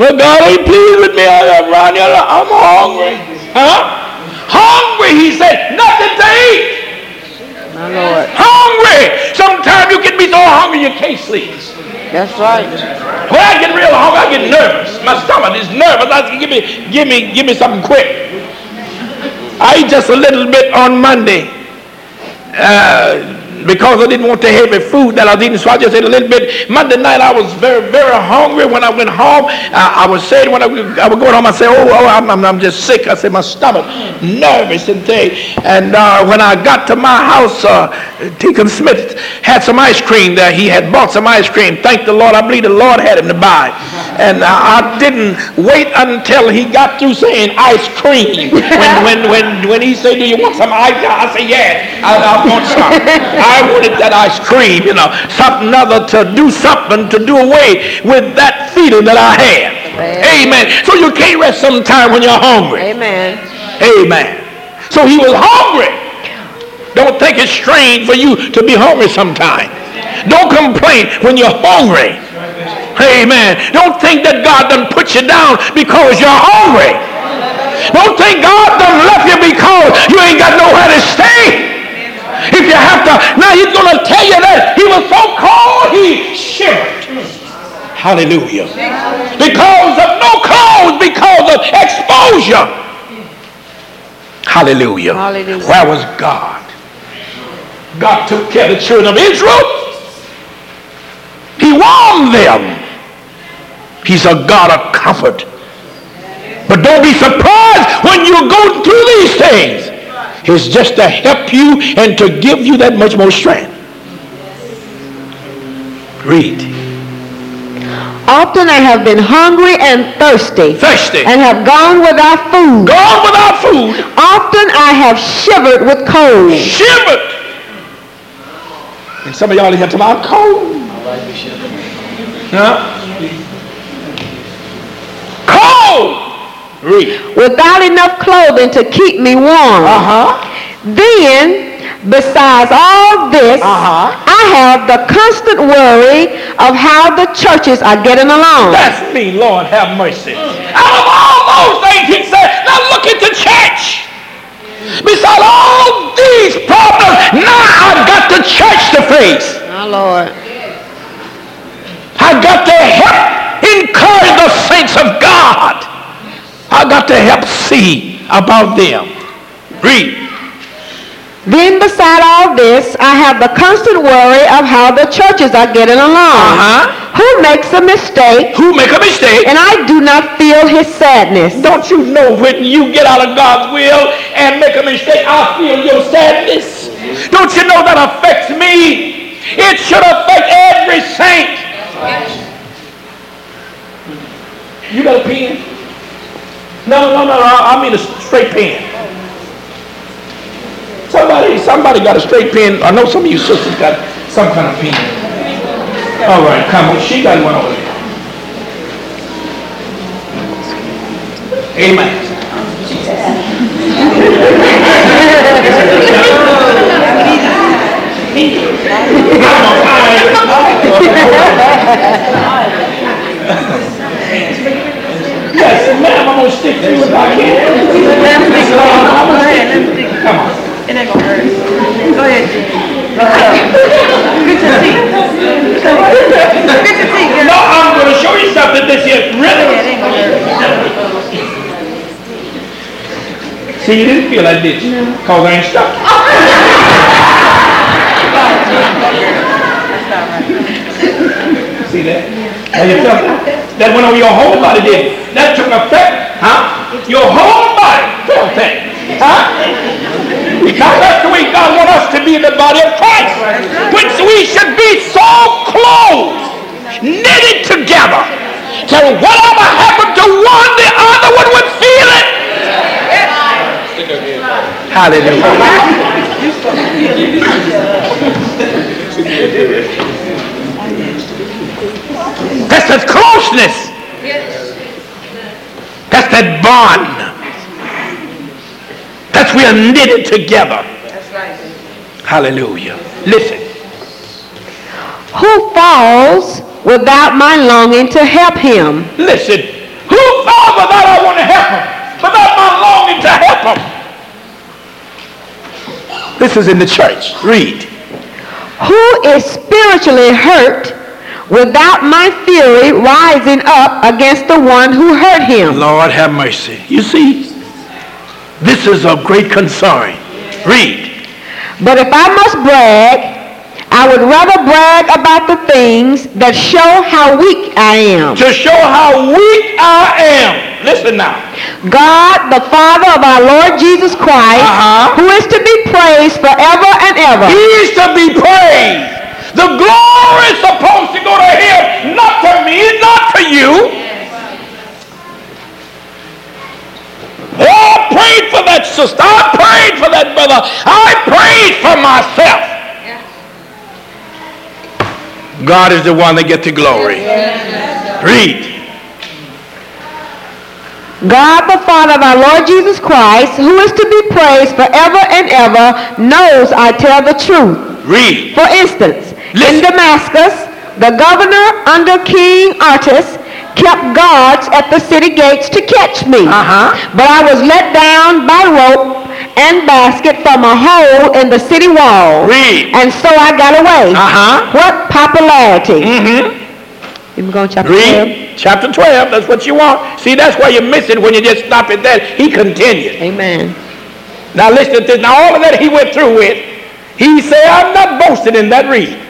Well, God ain't pleased with me. Uh, I'm hungry. Huh? Hungry, he said. Nothing to eat. My Lord. Hungry. Sometimes you get me so hungry you can't sleep. That's right. When I get real hungry, I get nervous. My stomach is nervous. I say, give me, give me, give me something quick. I ate just a little bit on Monday. Uh, because I didn't want the heavy food that I was eating, so I just ate a little bit. Monday night I was very, very hungry. When I went home, I, I was saying when I, I was going home, I said, "Oh, oh I'm, I'm, I'm just sick." I said, "My stomach, nervous and thing." And uh, when I got to my house, uh, Deacon Smith had some ice cream there. He had bought some ice cream. Thank the Lord. I believe the Lord had him to buy. And I didn't wait until he got through saying ice cream. When, when, when, when he said, "Do you want some ice?" I said, "Yeah, I, I want some." I wanted that ice cream, you know, something other to do something to do away with that feeling that I had. Amen. So you can't rest sometime when you're hungry. Amen. Amen. So he was hungry. Don't think it's strange for you to be hungry sometime. Don't complain when you're hungry. Amen. Don't think that God done put you down because you're hungry. Don't think God done left you because you ain't got nowhere to stay. If you have to, now he's going to tell you that he was so cold he shivered. Hallelujah. Because of no clothes, because of exposure. Hallelujah. Hallelujah. Where was God? God took care of the children of Israel. He warned them. He's a God of comfort. But don't be surprised when you go through these things. It's just to help you and to give you that much more strength. Read. Often I have been hungry and thirsty, Thirsty. and have gone without food. Gone without food. Often I have shivered with cold. Shivered. And some of y'all here talking about cold. Huh? Cold. Read. without enough clothing to keep me warm. Uh-huh. Then, besides all this, Uh-huh. I have the constant worry of how the churches are getting along. That's me, Lord have mercy. Out of all those things, he said, now look at the church. Beside all these problems, now I've got the church to face. My Lord. I've got to help encourage the saints of God. I got to help see about them. Read. Then, beside all this, I have the constant worry of how the churches are getting along. Uh-huh. Who makes a mistake, Who make a mistake? and I do not feel his sadness. Don't you know when you get out of God's will and make a mistake, I feel your sadness? Don't you know that affects me? It should affect every saint. You got a pen? No, no, no, no. I mean a straight pen. Somebody, somebody got a straight pen. I know some of you sisters got some kind of pen. All right, come on. She got one over there. Amen. ma'am, I'm gonna stick to you if I can. Come on. It ain't gonna hurt. Go ahead. Your seat. Get your seat, girl. No, I'm gonna show you something this is It really. See, you didn't feel that, did you? Cause I ain't stuck. See that? Now you felt? That went over your whole body, did? That took effect, huh? Your whole body felt huh? Now that's the way God wants us to be in the body of Christ. Which we should be so close, knitted together, till whatever happened to one, the other one would feel it. Hallelujah. That's that closeness. That's that bond. That's we are knitted together. That's right. Hallelujah. Listen. Who falls without my longing to help him? Listen. Who falls without I want to help him? Without my longing to help him? This is in the church. Read. Who is spiritually hurt without my fury rising up against the one who hurt him? Lord have mercy. You see, this is a great concern. Read. But if I must brag, I would rather brag about the things that show how weak I am. To show how weak I am. Listen now. God, the Father of our Lord Jesus Christ, Uh-huh. who is to be praised forever and ever. He is to be praised. The glory is supposed to go to him, not to me, not to you. Oh, I prayed for that sister. I prayed for that brother. I prayed for myself. God is the one that gets the glory. Read. God, the Father of our Lord Jesus Christ, who is to be praised forever and ever, knows I tell the truth. Read. For instance, in Damascus, the governor under King Aretas kept guards at the city gates to catch me. Uh-huh. But I was let down by rope and basket from a hole in the city wall. Read. And so I got away. Uh-huh. What popularity. Mm-hmm. You go chapter 12. Read. Chapter 12. That's what you want. See, that's why you miss it when you just stop it there. He continued. Amen. Now listen to this. Now all of that he went through with, he said, I'm not boasting in that read.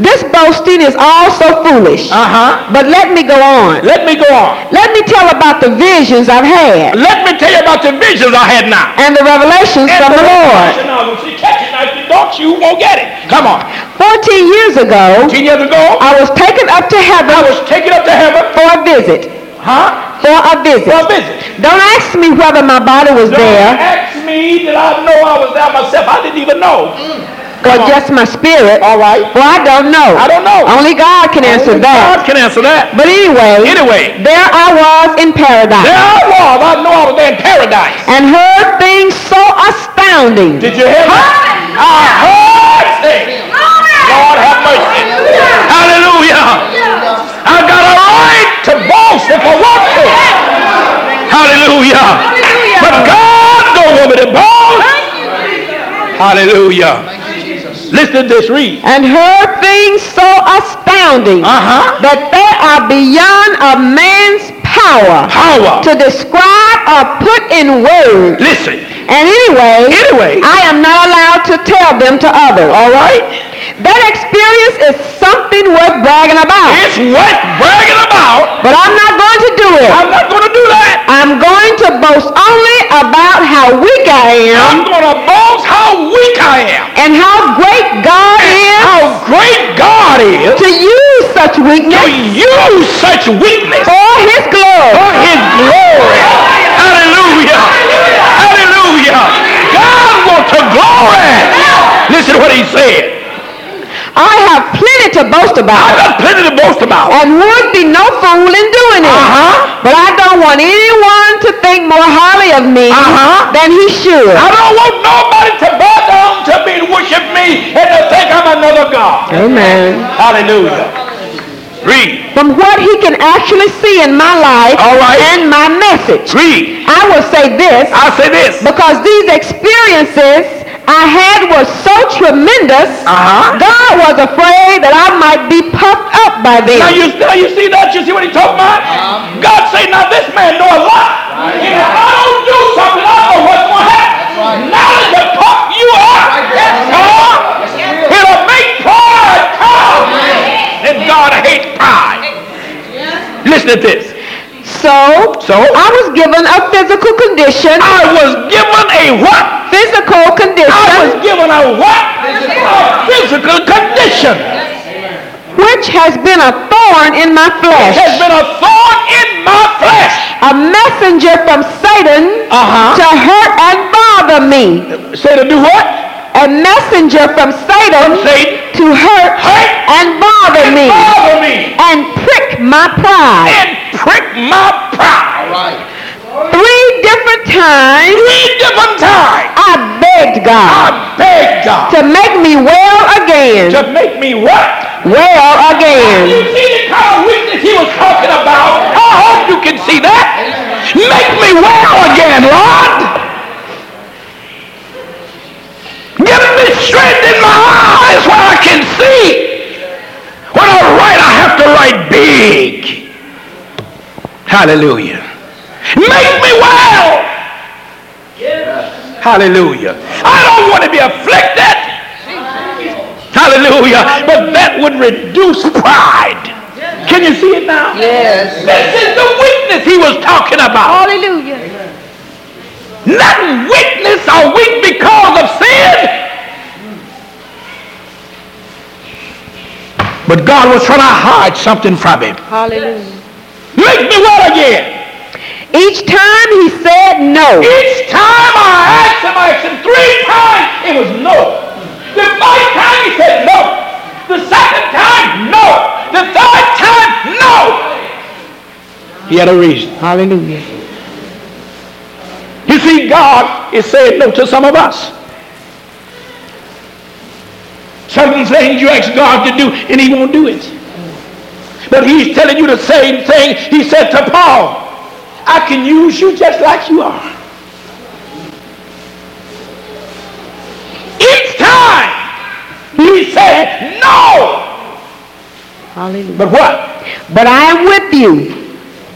This boasting is all so foolish. Uh-huh. But let me go on. Let me go on. Let me tell about the visions I've had Let me tell you about the visions I had now. and the revelations from the Lord. Now, see, catch it now. If you don't, you won't get it. Come on. 14 years ago, 10 years ago, I was taken up to heaven. I was taken up to heaven. for a visit. Huh? For a visit. For a visit. Don't ask me whether my body was Don't there ask me that I know I was there myself. I didn't even know. or Come on. just my spirit. All right. Well, I don't know. I don't know. Only God can answer Only God that. can answer that. But anyway, Anyway, there I was in paradise there I was. I know I was there in paradise. and heard things so astounding. Did you hear that? I heard things. Lord have mercy. Hallelujah. I got a right to boast if I want to. Hallelujah. But God don't want me to boast. Hallelujah. Listen to this, read. and heard things so astounding Uh-huh. that they are beyond a man's power Power. to describe or put in words. Listen. And anyway, Anyway. I am not allowed to tell them to others. All right. That experience is something worth bragging about. It's worth bragging about. But I'm not going to do it. I'm not going to do that. I'm going to boast only about how weak I am. I'm going to boast how weak I am. and how great God is How great God is to use such weakness. to use such weakness for His glory. for his glory. Hallelujah. Hallelujah. God wants to glory. Listen to what he said. I have plenty to boast about. I got plenty to boast about. and would be no fool in doing it. Uh-huh. But I don't want anyone to think more highly of me Uh-huh. than he should. I don't want nobody to bow down to me and worship me and to think I'm another God. Amen. Hallelujah. Read. From what he can actually see in my life All right. and my message. Read. I will say this I'll say this. because these experiences I had were so tremendous, Uh-huh. God was afraid that I might be puffed up by them. Now you, now you see that? You see what he talking about? God say, now this man know a lot. And if I don't do something, I know what's going to happen. Now to pump you up. Huh? It'll make pride come. And God hates pride. Listen to this. So, So? I was given a physical condition, I was given a what? physical condition. I was given a what? A physical condition. which has been a thorn in my flesh. Which Has been a thorn in my flesh. a messenger from Satan Uh-huh. to hurt and bother me. Say to do what? A messenger from Satan Satan. to hurt Hurt and bother me Bother me. and prick my pride. and prick my pride. Three different times Three different times. I begged God I begged God to make me well again. to make me what? Well again. You see the kind of weakness he was talking about? I hope you can see that. Make me well again, Lord. Give me strength in my eyes where I can see. When I write, I have to write big. Hallelujah. Make me well. Hallelujah. I don't want to be afflicted. Hallelujah. But that would reduce pride. Can you see it now? Yes. This is the weakness he was talking about. Hallelujah. Not weakness or weak because of sin. But God was trying to hide something from him. Hallelujah. Make me what again? Each time he said no. Each time I asked him, I asked him three times, it was no. The first time he said no. The second time, no. The third time, no. He had a reason. Hallelujah. You see, God is saying no to some of us. Some things you ask God to do and he won't do it. But he's telling you the same thing he said to Paul. I can use you just like you are. Each time he said no. Hallelujah. But what? But I am with you.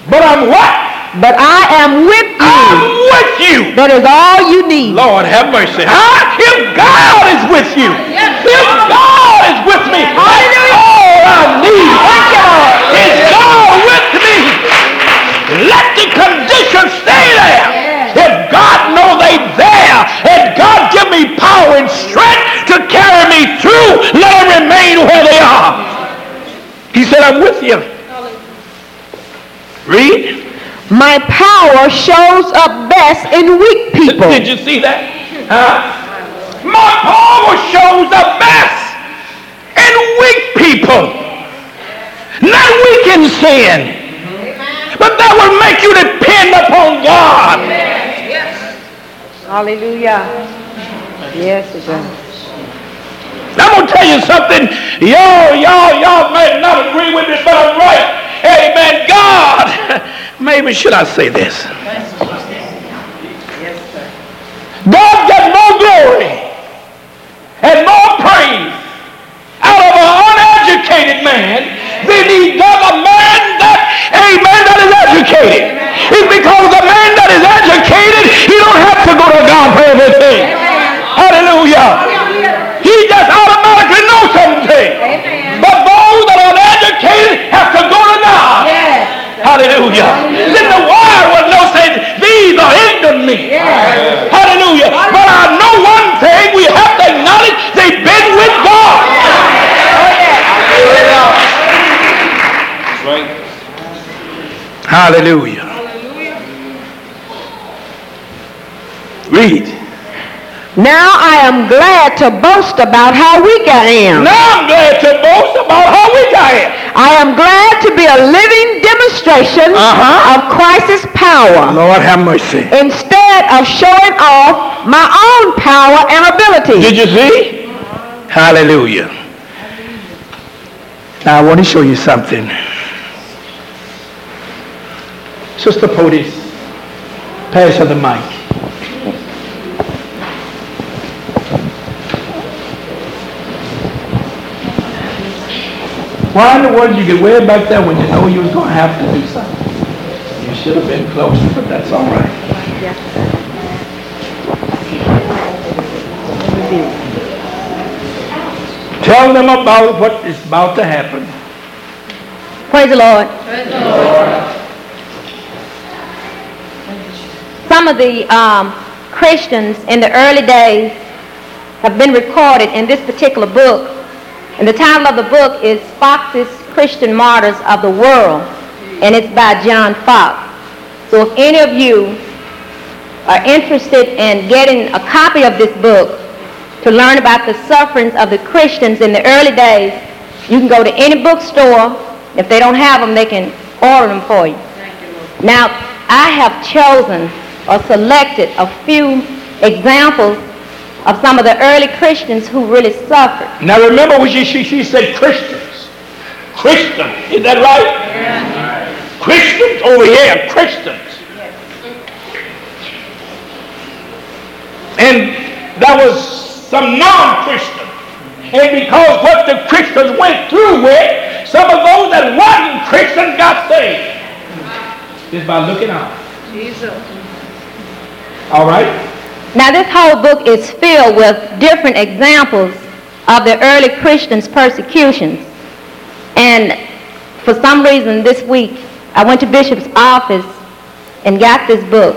But I'm what? But I am with you. I'm with you. That is all you need. Lord have mercy. Huh? If God is with you, if God is with me, that's all I need. Is God with me? Let the conditions stay there. If God know they there, and God give me power and strength to carry me through, let them remain where they are. He said, I'm with you. Read. My power shows up best in weak people. Did you see that? Huh? My power shows up best in weak people. Not weak in sin. But that will make you depend upon God. Hallelujah. Yes, it does. I'm gonna tell you something. Y'all, y'all, y'all may not agree with me, but I'm right. Amen. God, maybe should I say this? God got more glory and more praise out of an uneducated man than he does a man that, amen, that is educated. It's because the man that is educated, he don't have to go to God for everything. Hallelujah. He just automatically knows something. But those that are uneducated have to go to God. Hallelujah. Then the world will know saying, these are ignorant men. Hallelujah. But I know one thing, we have to acknowledge they've been with God. Hallelujah. Read. Now I am glad to boast about how weak I am. Now I'm glad to boast about how weak I am. I am glad to be a living demonstration Uh-huh. of Christ's power Lord have mercy. instead of showing off my own power and ability. Did you see? Hallelujah. Now I want to show you something. Sister Podis, pass her the mic. Why in the world did you get way back there when you know you was going to have to do something? You should have been closer, but that's all right. Yeah. Tell them about what is about to happen. Praise the Lord. Some of the um, Christians in the early days have been recorded in this particular book. And the title of the book is Foxe's Christian Martyrs of the World. And it's by John Foxe. So if any of you are interested in getting a copy of this book to learn about the sufferings of the Christians in the early days, you can go to any bookstore. If they don't have them, they can order them for you. Now, I have chosen or selected a few examples of some of the early Christians who really suffered. Now remember what she, she, she said Christians. Christian. Is that right? Christians over here, Christians. And that was some non-Christian. And because what the Christians went through with, some of those that wasn't Christians got saved. Just by looking out. Jesus. All right? Now, this whole book is filled with different examples of the early Christians' persecutions. And for some reason this week, I went to Bishop's office and got this book.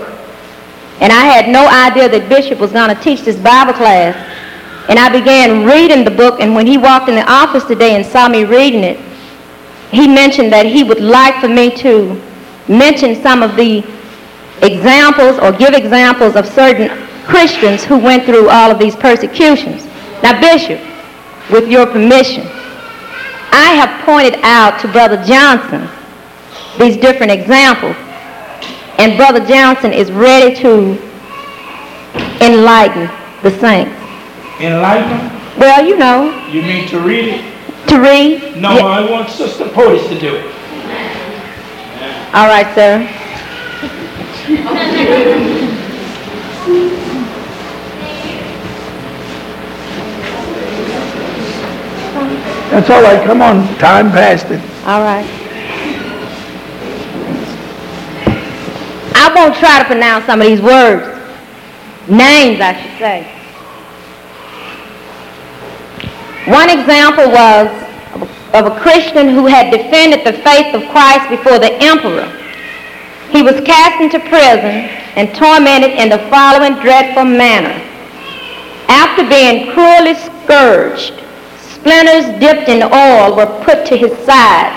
And I had no idea that Bishop was going to teach this Bible class. And I began reading the book, and when he walked in the office today and saw me reading it, he mentioned that he would like for me to mention some of the examples or give examples of certain Christians who went through all of these persecutions. Now, Bishop, with your permission, I have pointed out to Brother Johnson these different examples, and Brother Johnson is ready to enlighten the saints. Enlighten? Well, you know, You mean to read it? to read. No, Yeah. I want Sister Portis to do it. All right, sir. That's all right, come on, time passed it. All right. I won't try to pronounce some of these words. Names, I should say. One example was of a Christian who had defended the faith of Christ before the emperor. He was cast into prison and tormented in the following dreadful manner. After being cruelly scourged, splinters dipped in oil were put to his sides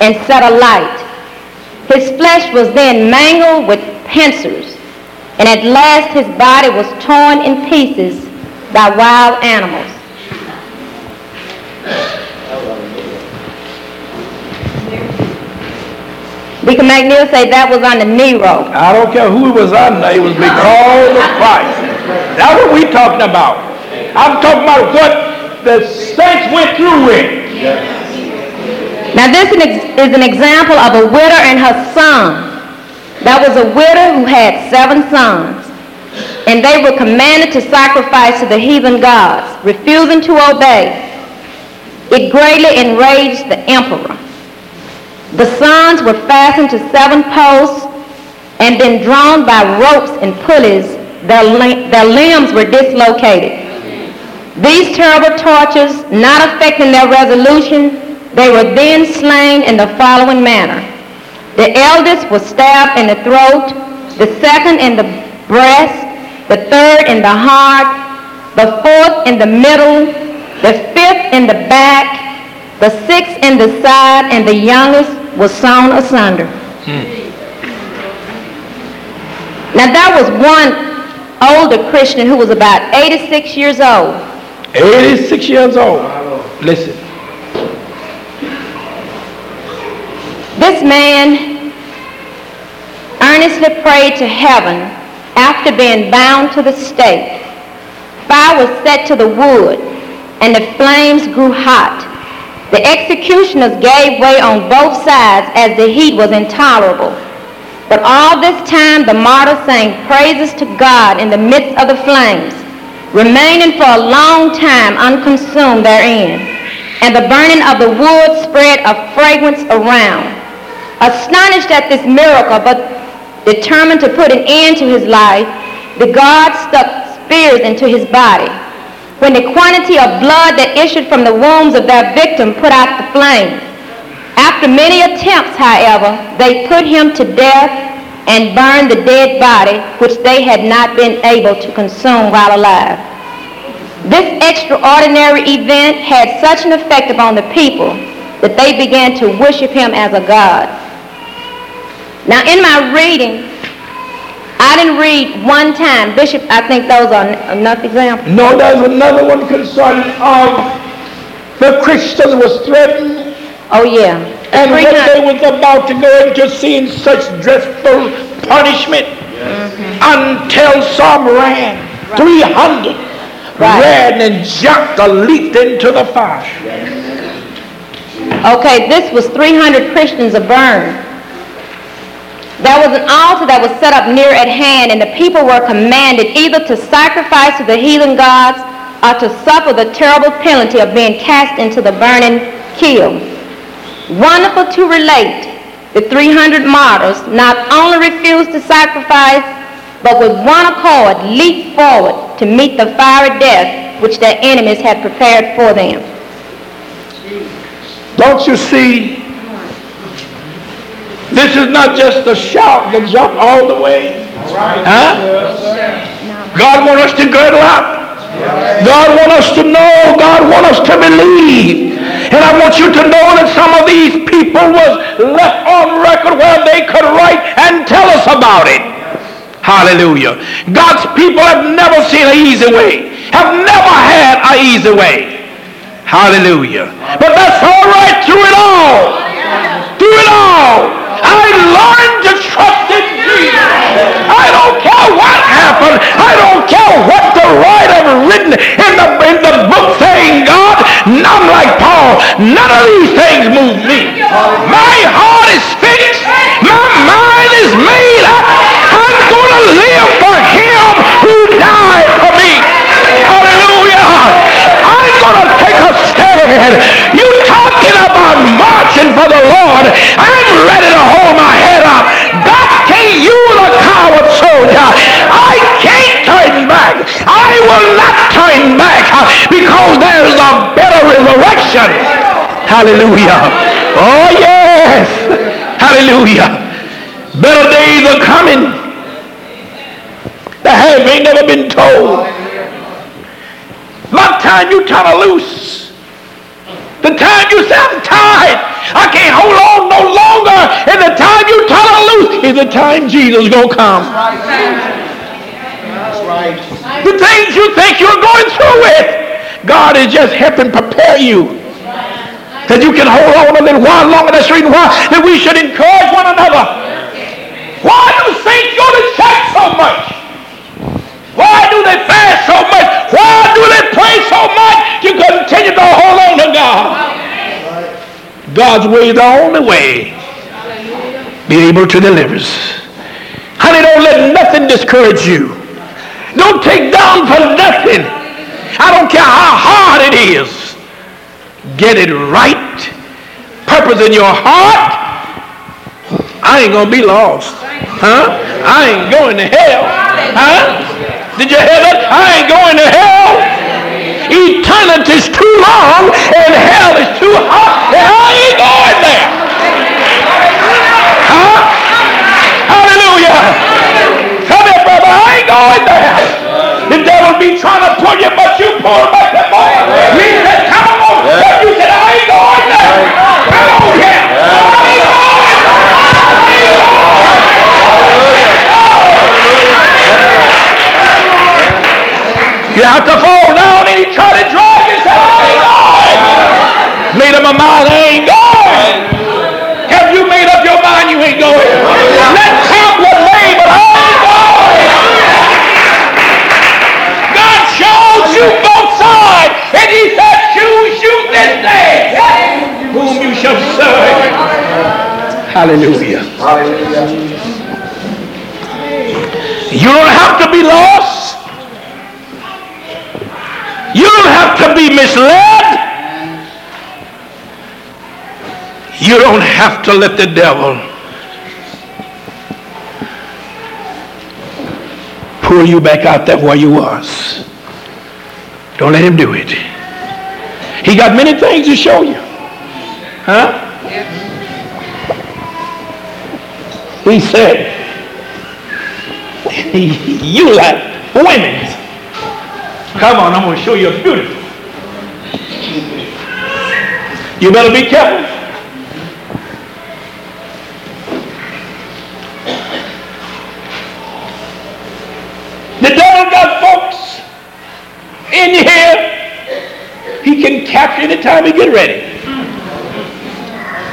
and set alight. His flesh was then mangled with pincers, and at last his body was torn in pieces by wild animals. Deacon McNeil say that was under Nero. I don't care who it was under, it was because of Christ. That's what we're talking about. I'm talking about what the saints went through with. Now this is an example of a widow and her son. That was a widow who had seven sons. And they were commanded to sacrifice to the heathen gods, refusing to obey. It greatly enraged the emperor. The sons were fastened to seven posts and then drawn by ropes and pulleys. Their, their limbs were dislocated. These terrible tortures not affecting their resolution, they were then slain in the following manner. The eldest was stabbed in the throat, the second in the breast, the third in the heart, the fourth in the middle, the fifth in the back, the sixth in the side, and the youngest was sawn asunder. Now there was one older Christian who was about 86 years old. 86 years old. Listen, This man earnestly prayed to heaven after being bound to the stake. Fire was set to the wood, and the flames grew hot. The executioners gave way on both sides as the heat was intolerable. But all this time the martyr sang praises to God in the midst of the flames, remaining for a long time unconsumed therein. And the burning of the wood spread a fragrance around. Astonished at this miracle, but determined to put an end to his life, the guards stuck spears into his body. When the quantity of blood that issued from the wounds of their victim put out the flames. After many attempts, however, they put him to death and burned the dead body, which they had not been able to consume while alive. This extraordinary event had such an effect upon the people that they began to worship him as a god. Now, in my reading, I didn't read one time. Bishop, I think those are en- enough examples. no, there's another one concerning of the Christians was threatened Oh, yeah. And when they was about to go into seeing such dreadful punishment mm-hmm. until some ran. 300 Right. ran and jumped or leaped into the fire. Okay, this was 300 Christians are burned. There was an altar that was set up near at hand, and the people were commanded either to sacrifice to the heathen gods or to suffer the terrible penalty of being cast into the burning kiln. Wonderful to relate, the 300 martyrs not only refused to sacrifice, but with one accord leaped forward to meet the fiery death which their enemies had prepared for them. Don't you see? This is not just a shout that jump all the way. Huh? God wants us to girdle up. God wants us to know. God wants us to believe. And I want you to know that some of these people was left on record where they could write and tell us about it. Hallelujah. God's people have never seen an easy way, have never had an easy way. Hallelujah. But that's all right through it all. Through it all. I learned to trust in Jesus. I don't care what happened. I don't care what the writer written in the, in the book saying, God, none like Paul. None of these things move me. My heart is fixed. My mind is made up. I'm going to live for him who died for me. Hallelujah. I'm going to take a stand. You talking about marching for the Lord. I'm ready to hold my head up. God can't use a coward soldier. I can't turn back. I will not turn back because there's a resurrection. Hallelujah. Oh yes. Hallelujah. Better days are coming. The half ain't never been told. The time you turn loose, the time you say, I'm tired, I can't hold on no longer, and the time you turn loose is the time Jesus gonna come. That's right. The things you think you're going through with, God is just helping prepare you. That you can hold on a little while longer. That's the reason why that we should encourage one another. Why do saints go to church so much? Why do they fast so much? Why do they pray so much to continue to hold on to God? God's way is the only way. Be able to deliver us. Honey, don't let nothing discourage you. Don't take down for nothing. I don't care how hard it is. Get it right. Purpose in your heart. I ain't gonna be lost. Huh? I ain't going to hell. Huh? Did you hear that? I ain't going to hell. Eternity's too long and hell is too hot. And I ain't going there. Huh? Hallelujah. Come here, brother. I ain't going there. Devil be trying to pull you, but you pull back the boy. He said, come on. But you said, I ain't going there. Come on here. I ain't going You have to fall down and he try to drag you. Say, I ain't going. Made up my mind, I ain't going. Shows you both sides, and he said, choose this day whom you shall serve. Hallelujah. You don't have to be lost. You don't have to be misled. You don't have to let the devil pull you back out there where you was. Don't let him do it. He got many things to show you. Huh? He said, you like women. Come on, I'm going to show you a beautiful. You better be careful. The devil got folks in here. He can capture anytime he get ready.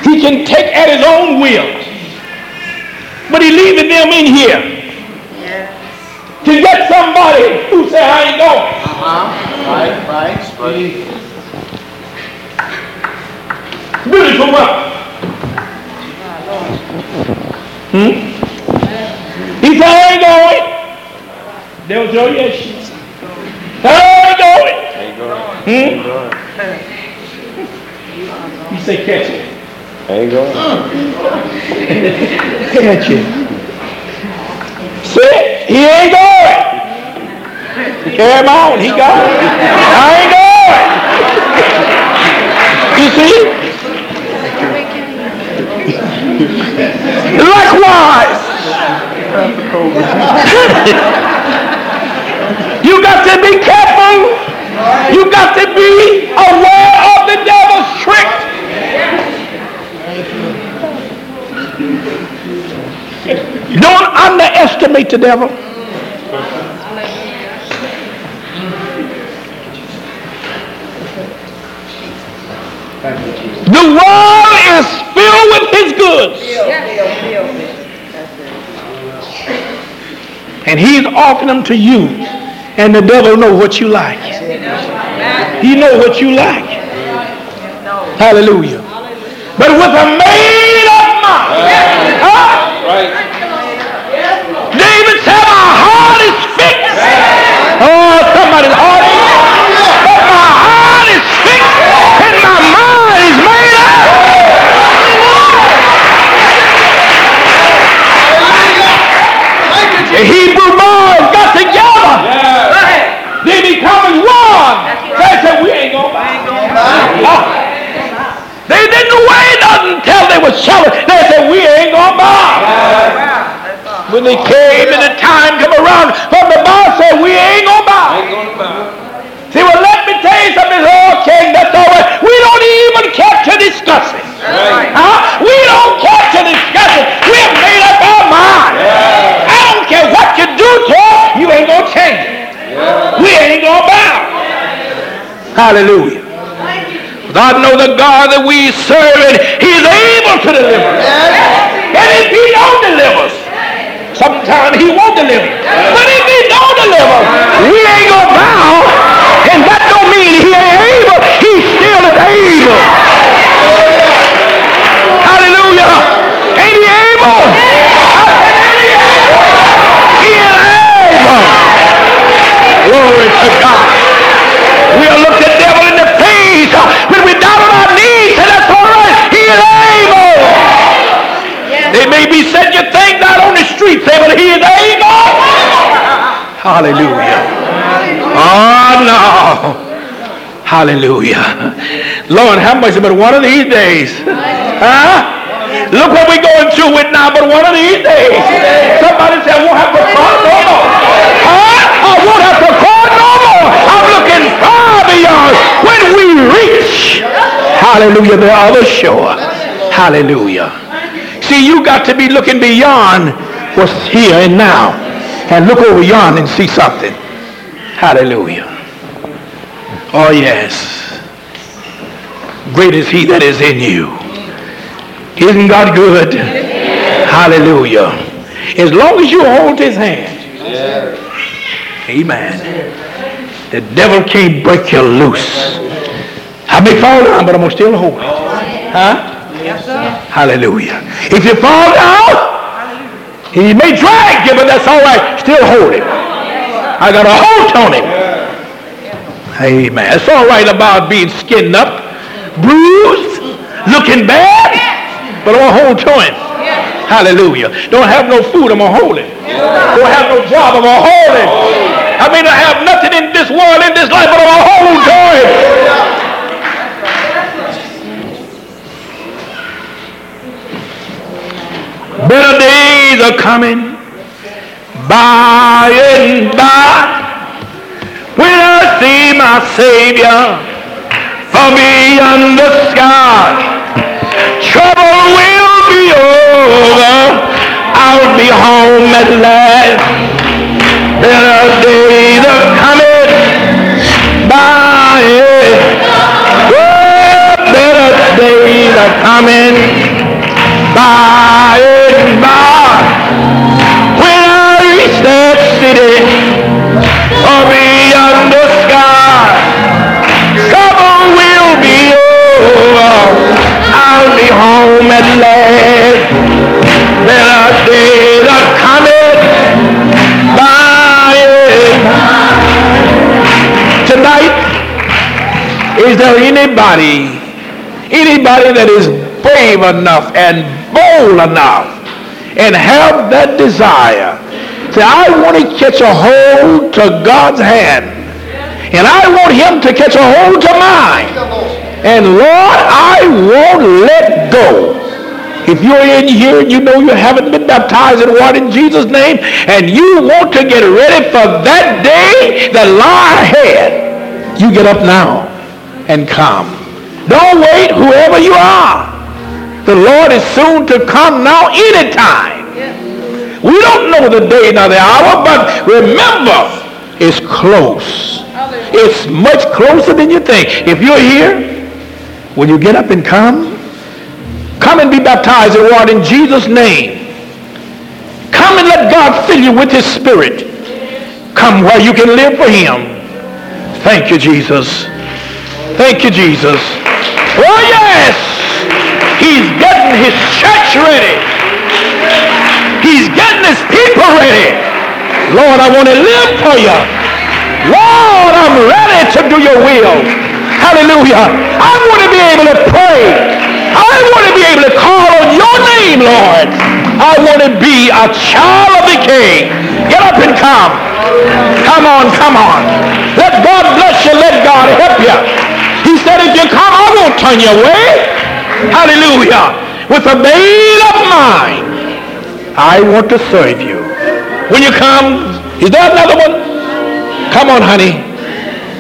He can take at his own will. But he leaving them in here to get somebody who say I ain't going. Right, right, right. Beautiful work. Hmm? He said, I ain't going. They'll tell you. I ain't going. Hmm? You say catch it. Ain't going. catch it. See? He ain't going. Carry him on. He got it. I ain't going. You see? Likewise. you got to be careful. You got to be aware. Don't underestimate the devil. The world is filled with his goods. And he's offering them to you. And the devil know what you like. He know what you like. Hallelujah. But with a made up mind. Huh? Right. David said, my heart is fixed. Oh, somebody's heart. But my heart is fixed and my mind is made up. The Hebrew boys got together. They become one. They said, we ain't gonna bow. Oh. They didn't wait until they were shouting. They said, we ain't gonna bow. When they came and the time come around, but the boss said, we ain't gonna bow. Ain't gonna bow. See, well, let me tell you something, oh, King, that's all right. We don't even care to discuss it. Right. Huh? We don't care to discuss it. We have made up our mind. I don't care what you do to it, you ain't gonna change it. We ain't gonna bow. Hallelujah. God know the God that we serve, and He's able to deliver us. And if He don't deliver us, sometimes He won't deliver. But if He don't deliver, we ain't gonna bow. And that don't mean He ain't able. He still is able. Hallelujah. Ain't He able? I said, ain't He able? He is able. Glory to God. We'll look the devil in the face uh, when we're down on our knees, and that's all right. He is able. They may be said you think not on the street, say, but he is able. Hallelujah. Oh, no. Hallelujah. Lord, how much but one of these days? Huh? Look what we're going through with now, but one of these days. Somebody said, I won't have to cry no more. Huh? I won't have to cry no more. I'm looking far beyond when we reach. Hallelujah, the other shore. Hallelujah. See, you got to be looking beyond what's here and now. And look over yonder and see something. Hallelujah. Oh, yes. Great is he that is in you. Isn't God good? Hallelujah. As long as you hold his hand. Amen. The devil can't break you loose. I may fall down, but I'm going to still hold it. Huh? Hallelujah. If you fall down, he may drag you, but that's all right. Still hold him. I got a hold on him. Amen. It's all right about being skinned up, bruised, looking bad, but I'm going to hold to him. Hallelujah. Don't have no food, I'm going to hold him. Don't have no job, I'm going to hold him. I may not have nothing in this world, in this life, but I'm going to hold to him. Better days are coming by and by when I see my Savior from beyond the sky. Trouble will be over. I'll be home at last. Better days are coming by. Anybody, anybody that is brave enough and bold enough and have that desire. Say, I want to catch a hold to God's hand. And I want him to catch a hold to mine. And Lord, I won't let go. If If you're in here and you know you haven't been baptized in water in Jesus' name and you want to get ready for that day that lie ahead, you get up now and come. Don't wait, whoever you are. The Lord is soon to come now anytime. We don't know the day nor the hour, but remember, it's close. It's much closer than you think. If you're here, will you get up and come? Come and be baptized in water in Jesus' name. Come and let God fill you with his spirit. Come where you can live for him. Thank you, Jesus. Thank you, Jesus. Oh, yes. He's getting his church ready. He's getting his people ready. Lord, I want to live for you. Lord, I'm ready to do your will. Hallelujah. I want to be able to pray. I want to be able to call on your name, Lord. I want to be a child of the King. Get up and come. Come on, come on. Let God bless you. Let God help you. Said, if you come, I won't turn you away. Hallelujah. With a made up mind, I want to serve you. When you come, is there another one? Come on, honey.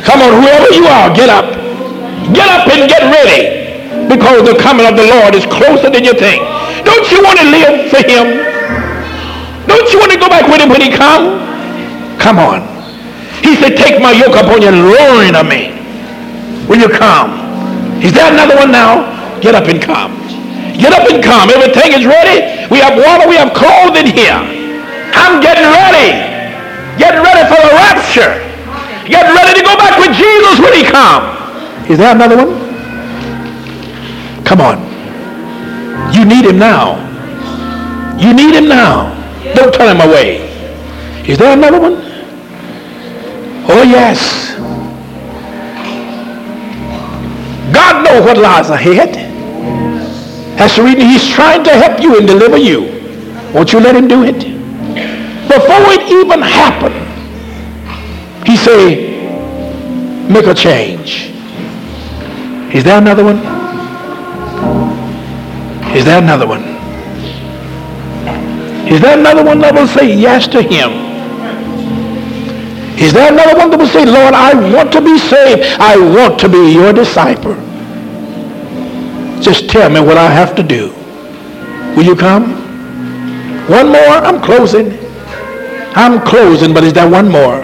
Come on, whoever you are, get up. Get up and get ready because the coming of the Lord is closer than you think. Don't you want to live for him? Don't you want to go back with him when he come? Come on. He said, take my yoke upon you and learn of me. When you come. Is there another one now? Get up and come. Get up and come. Everything is ready. We have water. We have clothing here. I'm getting ready. Getting ready for the rapture. Getting ready to go back with Jesus when he comes. Is there another one? Come on. You need him now. You need him now. Don't turn him away. Is there another one? Oh, yes. God knows what lies ahead. That's the reason he's trying to help you and deliver you. Won't you let him do it? Before it even happened, he say, make a change. Is there another one? Is there another one? Is there another one that will say yes to him? Is there another one that will say, Lord, I want to be saved. I want to be your disciple. Just tell me what I have to do. Will you come? One more. I'm closing. I'm closing, but is there one more?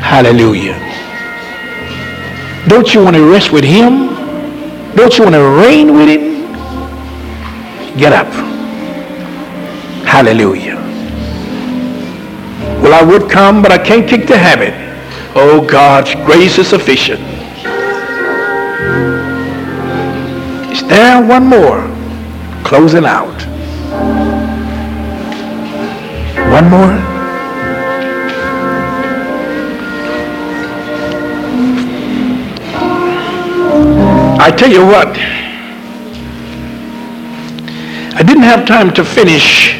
Hallelujah. Don't you want to rest with him? Don't you want to reign with him? Get up. Hallelujah. Well, I would come, but I can't kick the habit. Oh, God's grace is sufficient. There one more? Closing out. One more? I tell you what. I didn't have time to finish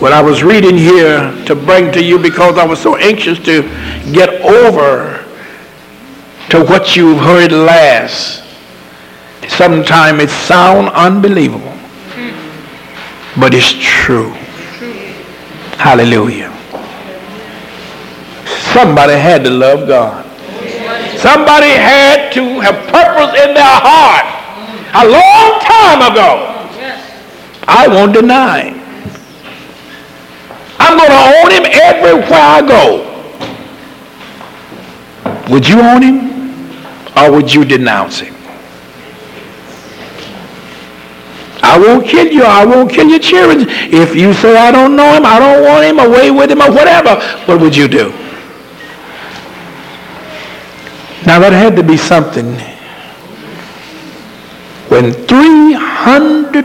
what I was reading here to bring to you because I was so anxious to get over to what you've heard last. Sometimes it sounds unbelievable, hmm. but it's true. Hallelujah. Somebody had to love God. Somebody had to have purpose in their heart a long time ago I won't deny. I'm going to own him everywhere I go. Would you own him or would you denounce him? I won't kill you. I won't kill your children. If you say, I don't know him, I don't want him, away with him, or whatever, what would you do? Now, that had to be something when 300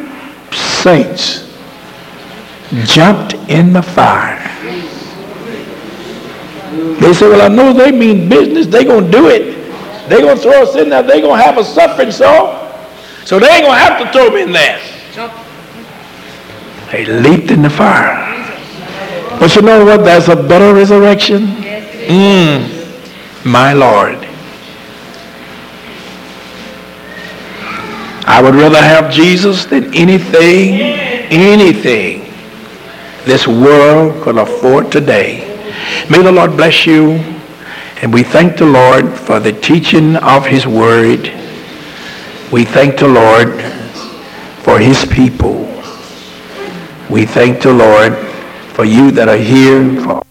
saints jumped in the fire. They said, well, I know they mean business. They're going to do it. They're going to throw us in there. They're going to have a suffering so. So they ain't going to have to throw me in there. They leaped in the fire. But you know what? There's a better resurrection. Mm, my Lord. I would rather have Jesus than anything, anything this world could afford today. May the Lord bless you. And we thank the Lord for the teaching of his word. We thank the Lord for his people. We thank the Lord for you that are here. For